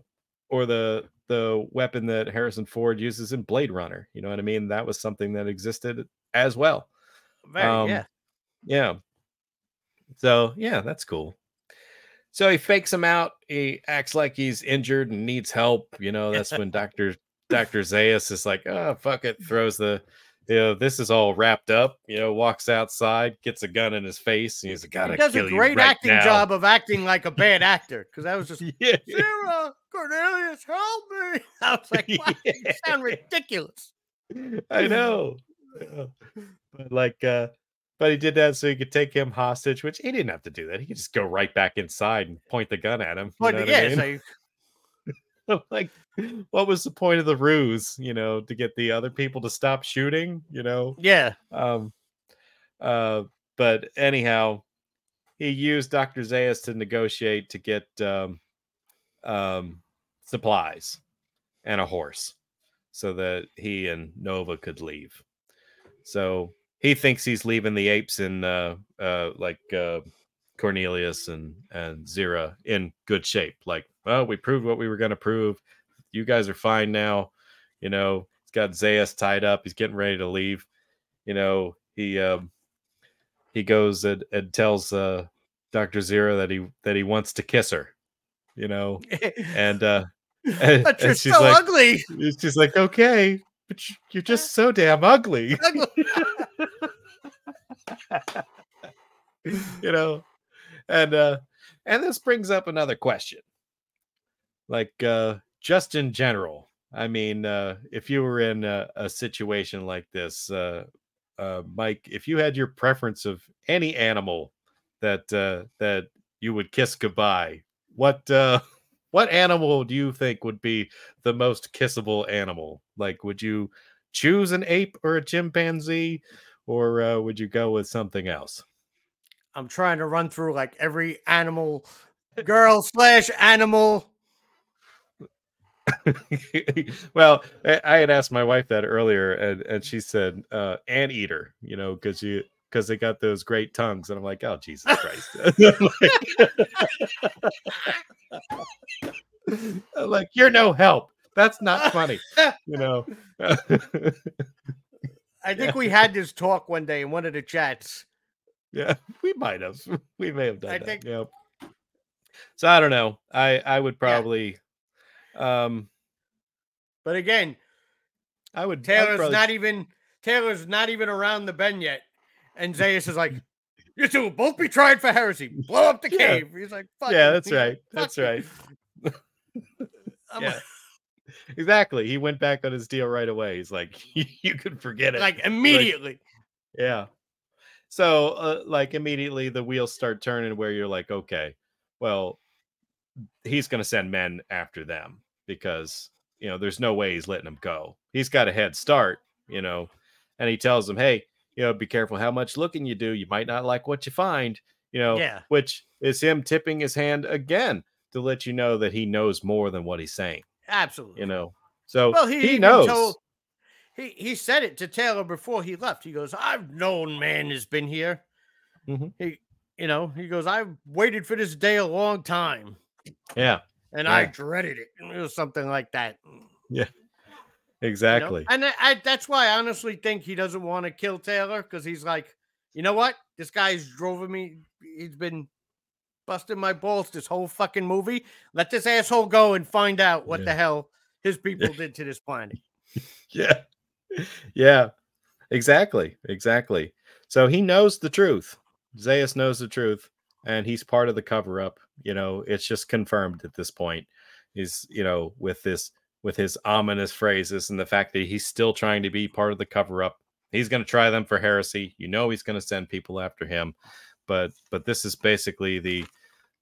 or the, the weapon that Harrison Ford uses in Blade Runner. You know what I mean? That was something that existed as well.
very
um,
yeah.
Yeah. So yeah, that's cool. So he fakes him out. He acts like he's injured and needs help. You know, that's when Doctor Doctor Zaius is like, "Oh fuck it," throws the, you know, this is all wrapped up. You know, walks outside, gets a gun in his face, and he's like, "Gotta
He does
kill
a
you
great
right
acting
now."
job of acting like a bad actor because that was just
Yeah,
Zira Cornelius, help me! I was like, "What? you sound ridiculous.
I know. But like, uh, but he did that so he could take him hostage, which he didn't have to do that. He could just go right back inside and point the gun at him. You
But yeah,
I mean? like, what was the point of the ruse? You know, to get the other people to stop shooting. You know,
Yeah.
um, uh, but anyhow, he used Dr. Zaius to negotiate to get um, um, supplies and a horse so that he and Nova could leave. So he thinks he's leaving the apes in uh, uh, like uh, Cornelius and, and Zira in good shape. Like, well, we proved what we were going to prove. You guys are fine now. You know, he's got Zaius tied up. He's getting ready to leave. You know, he um, he goes and, and tells uh, Dr. Zira that he that he wants to kiss her. You know, and uh, and,
but you're
she's
so
like,
ugly.
it's just like, okay, but you- you're just so damn Ugly. you know. And uh and this brings up another question. Like uh just in general. I mean, uh if you were in a, a situation like this, uh uh Mike, if you had your preference of any animal that uh that you would kiss goodbye, what uh what animal do you think would be the most kissable animal? Like would you choose an ape or a chimpanzee or uh, would you go with something else?
I'm trying to run through like every animal, girl slash animal.
well, I, had asked my wife that earlier, and, and she said uh, anteater. You know, because you because they got those great tongues, and I'm like, oh Jesus Christ! I'm like, you're no help. That's not funny. You know.
I think we had this talk one day in one of the chats.
yeah, we might have. We may have done
I
that.
think-
Yep. So I don't know. I I would probably. Um,
But again,
I would.
Taylor's
probably-
not even Taylor's not even around the bend yet. And Zaius is like, You two will both be tried for heresy. Blow up the
Yeah.
cave. He's like, Fuck
Yeah, that's right. That's
"Fuck
right. Yeah. exactly. He went back on his deal right away. He's like, you can forget it.
like immediately.
yeah. So, uh, like, immediately the wheels start turning where you're like, okay, well, he's going to send men after them because, you know, there's no way he's letting them go. He's got a head start, you know, and he tells them, hey, you know, be careful how much looking you do. You might not like what you find, you know,
Yeah.
which is him tipping his hand again to let you know that he knows more than what he's saying,
Absolutely.
you know. So
Well, he,
he, knows.
told- he he said it to Taylor before he left. He goes, "I've known man has been here."
Mhm.
He, you know, he goes, "I've waited for this day a long time,
yeah,
and I dreaded it." It was something like that. Mm. you know?
exactly.
And I, I, that's why I honestly think he doesn't want to kill Taylor because he's like, you know what? This guy's drove me. He's been busting my balls this whole fucking movie. Let this asshole go and find out what
Yeah.
the hell his people did to this planet.
yeah yeah exactly exactly so he knows the truth zaius knows the truth and he's part of the cover up you know it's just confirmed at this point he's you know with this with his ominous phrases and the fact that he's still trying to be part of the cover up. He's going to try them for heresy. You know he's going to send people after him. But but this is basically the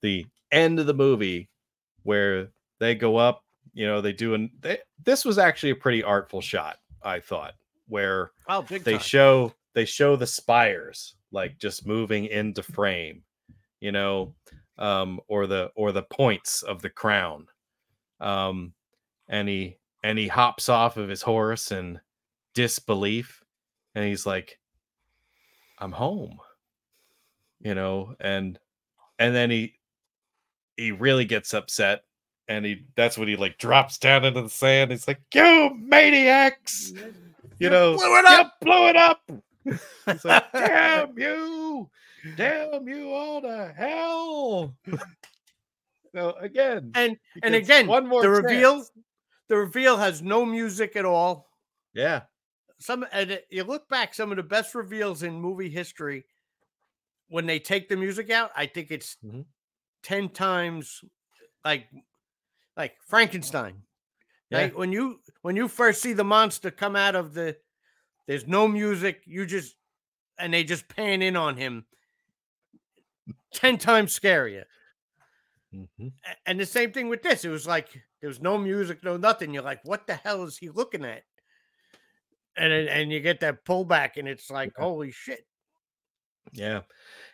the end of the movie where they go up you know they do an they, this was actually a pretty artful shot i thought where
Oh,
they
time.
show they show the spires like just moving into frame you know um or the or the points of the crown. Um and he and he hops off of his horse in disbelief and he's like i'm home you know and and then he he really gets upset and he that's when he like drops down into the sand. He's like you maniacs! You know
blew it
"You
up!"
blew it up it's like damn you damn you all to hell so again
and and again,
one more
the
chance.
reveal, the reveal has no music at all.
yeah
Some and it- you look back, some of the best reveals in movie history. When they take the music out, I think it's
Mhm.
ten times like like Frankenstein.
Yeah.
Like when you when you first see the monster come out of the, there's no music. You just and they just pan in on him. Ten times scarier.
Mhm.
And the same thing with this. It was like there was no music, no nothing. You're like, what the hell is he looking at? And and you get that pullback, and it's like, holy shit.
Yeah.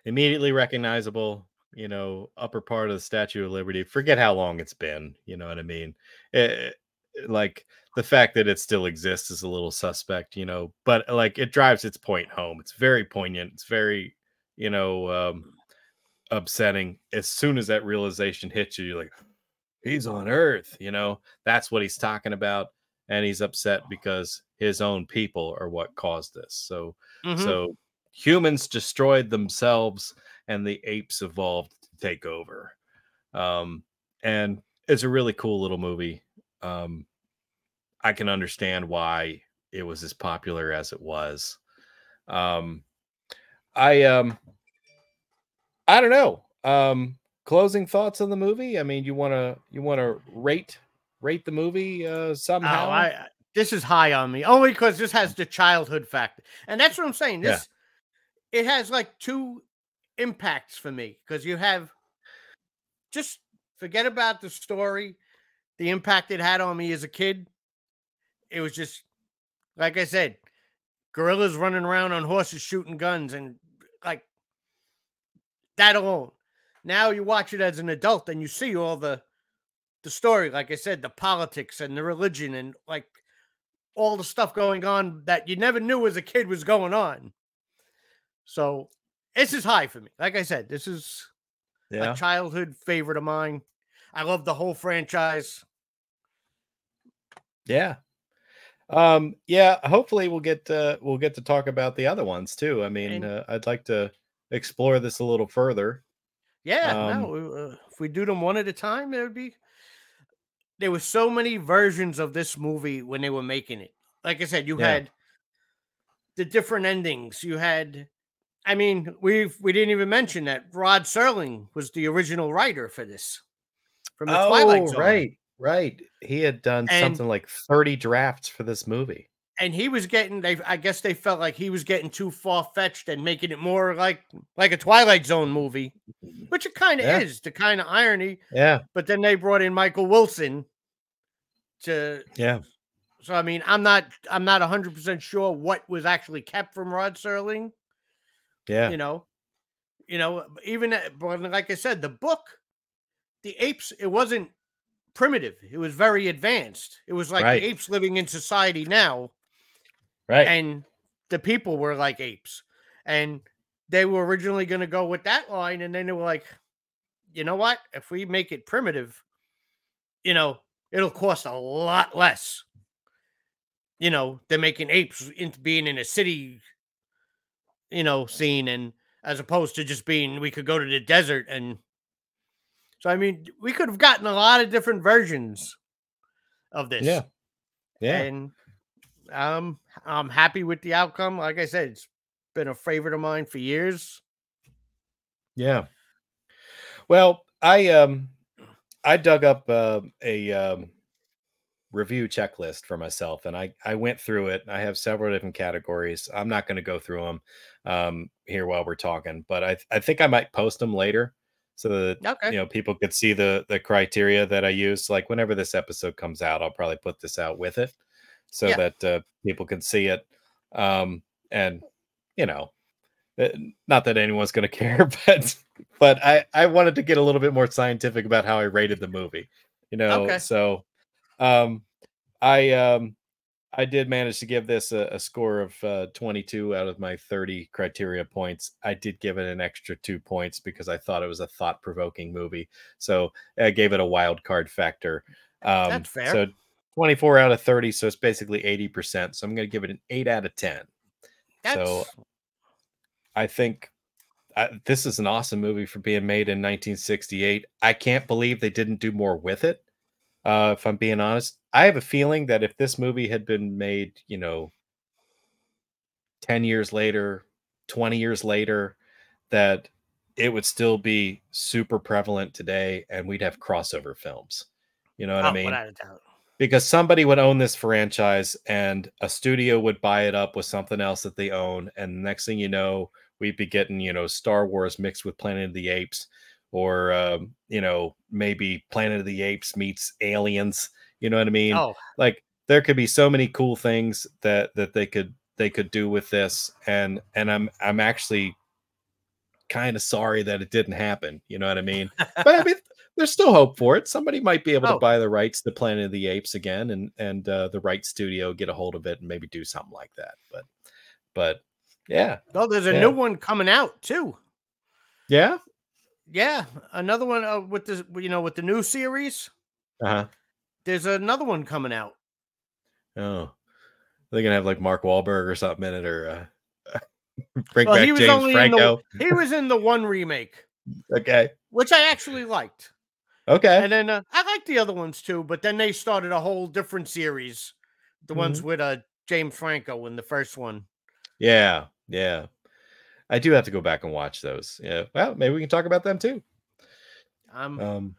Immediately recognizable, you know, upper part of the Statue of Liberty. Forget how long it's been. You know what I mean? Eh, like the fact that it still exists is a little suspect, you know, but like it drives its point home. It's very poignant. It's very, you know, um, upsetting. As soon as that realization hits you, you're like, he's on Earth, you know, that's what he's talking about. And he's upset because his own people are what caused this. So,
Mhm.
so humans destroyed themselves and the apes evolved to take over. Um, and it's a really cool little movie. Um, I can understand why it was as popular as it was. Um, I um, I don't know. Um, closing thoughts on the movie. I mean, you want to you want to rate rate the movie uh,
Oh,
somehow?
I, I- this is high on me only because this has the childhood factor, and that's what I'm saying.
Yeah.
This it has like two impacts for me because you have just forget about the story, the impact it had on me as a kid. It was just like I said, gorillas running around on horses shooting guns and like that alone. Now you watch it as an adult and you see all the the story, like I said, the politics and the religion and like all the stuff going on that you never knew as a kid was going on. So this is high for me. Like I said, this is
yeah.
a childhood favorite of mine. I love the whole franchise.
Yeah. Um yeah, hopefully we'll get uh we'll get to talk about the other ones too. I mean, uh, I'd like to explore this a little further.
Yeah,
Um,
no, uh, if we do them one at a time, it would be. There were so many versions of this movie when they were making it. Like I said, you
Yeah.
had the different endings. You had, I mean, we we didn't even mention that Rod Serling was the original writer for this from the Twilight Zone,
Oh, right, right. He had done
And-
something like 30 drafts for this movie.
and he was getting. They, I guess, they felt like he was getting too far fetched and making it more like like a Twilight Zone movie, which it kind of
Yeah.
is. The kind of irony.
Yeah,
But then they brought in Michael Wilson to
yeah.
so I mean I'm not I'm not 100% sure what was actually kept from Rod Serling,
Yeah.
you know. You know, even eh, but like I said the book the apes it wasn't primitive. It was very advanced. It was like
Right.
the apes living in society now
Right.
and the people were like apes. And they were originally going to go with that line and then they were like you know what? If we make it primitive, you know, it'll cost a lot less. You know, than making apes into being in a city, you know, scene and as opposed to just being we could go to the desert and so I mean we could have gotten a lot of different versions of this.
yeah. Yeah.
And um I'm happy with the outcome. Like I said, it's been a favorite of mine for years.
Yeah. Well, I um I dug up uh, a um review checklist for myself and I I went through it. I have several different categories. I'm not going to go through them um here while we're talking, but I I think I might post them later so that
Okay.
you know people could see the the criteria that I use like whenever this episode comes out, I'll probably put this out with it so
Yeah.
that uh, people can see it. Um and you know, uh, not that anyone's going to care, but but I I wanted to get a little bit more scientific about how I rated the movie. You know,
Okay.
so um I um I did manage to give this a, a score of uh, 22 out of my 30 criteria points. I did give it an extra two points because I thought it was a thought provoking movie. So I gave it a wild card factor. Um,
That's fair.
So 24 out of 30. So it's basically 80%. So I'm going to give it an 8 out of 10.
That's
So I think uh, this is an awesome movie for being made in 1968. I can't believe they didn't do more with it. Uh, if I'm being honest, I have a feeling that if this movie had been made, you know, 10 years later, 20 years later, that it would still be super prevalent today and we'd have crossover films. You know what I
oh,
mean?
without a doubt.
because somebody would own this franchise and a studio would buy it up with something else that they own and next thing you know we'd be getting you know star wars mixed with planet of the apes or um, you know maybe Planet of the Apes meets Aliens. You know what I mean?
Oh,
Like there could be so many cool things that that they could they could do with this, and and I'm I'm actually kind of sorry that it didn't happen. You know what I mean? But I mean, there's still hope for it. Somebody might be able to
Oh.
buy the rights to Planet of the Apes again, and and uh, the right studio get a hold of it and maybe do something like that. But but yeah,
no, there's a
Yeah.
new one coming out too.
yeah,
Yeah, another one uh, with the you know with the new series.
uh huh.
There's another one coming out.
Oh, they're gonna have like Mark Wahlberg or something in it, or uh, bring
Well,
back
he was
James
only
Franco.
in the he was in the one remake,
Okay,
which I actually liked.
okay,
And then uh, I liked the other ones too, but then they started a whole different series. The
Mm-hmm.
ones with uh James Franco in the first one.
yeah, yeah. I do have to go back and watch those. Yeah, well, maybe we can talk about them too.
Um,
Um,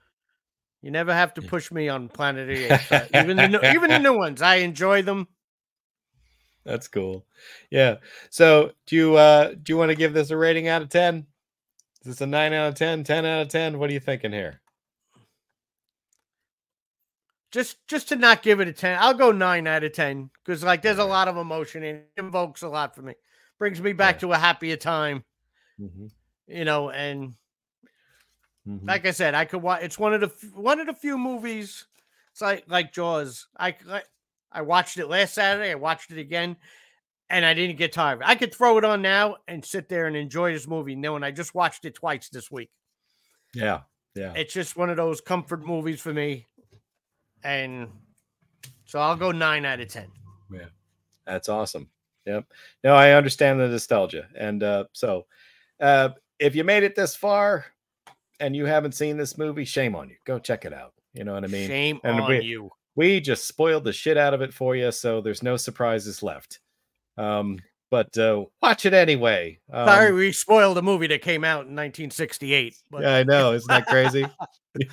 you never have to push me on Planet of the Apes. uh, even the new, even the new ones, I enjoy them.
That's cool. Yeah. So do you uh do you want to give this a rating out of 10? Is this a 9 out of 10, 10 out of 10? What are you thinking here?
Just just to not give it a ten, I'll go nine out of ten because like there's a lot of emotion and it invokes a lot for me. Brings me back to a happier time,
Mhm,
you know. And
mhm.
like I said, I could watch. It's one of the one of the few movies. It's like like Jaws. I I, I watched it last Saturday. I watched it again, and I didn't get tired. I could throw it on now and sit there and enjoy this movie, knowing I just watched it twice this week.
Yeah. Yeah.
It's just one of those comfort movies for me, and so I'll go nine out of ten.
Yeah, That's awesome. Yep. No, I understand the nostalgia. And uh so uh if you made it this far and you haven't seen this movie, shame on you. Go check it out. You know what I mean?
Shame
and
on
we-
you.
we just spoiled the shit out of it for you, so there's no surprises left. Um, but uh, watch it anyway. Um,
Sorry, we spoiled a movie that came out in 1968. But
yeah, I know. Isn't that crazy?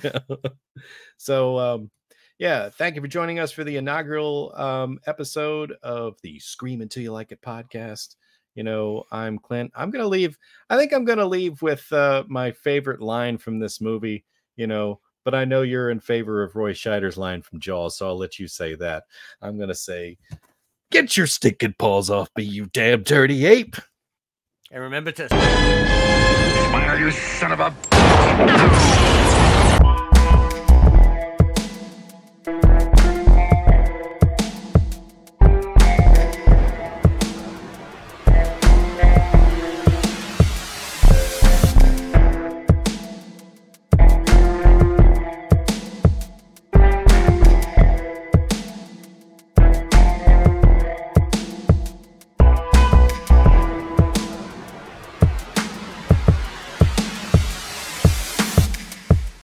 Yeah. so, um, yeah, thank you for joining us for the inaugural um, episode of the Scream Until You Like It podcast. You know, I'm Clint. I'm going to leave. I think I'm going to leave with uh, my favorite line from this movie, you know, but I know you're in favor of Roy Scheider's line from Jaws, so I'll let you say that. I'm going to say, Get your stinking paws off me, you damn dirty ape.
and remember to
Smile, you son of a.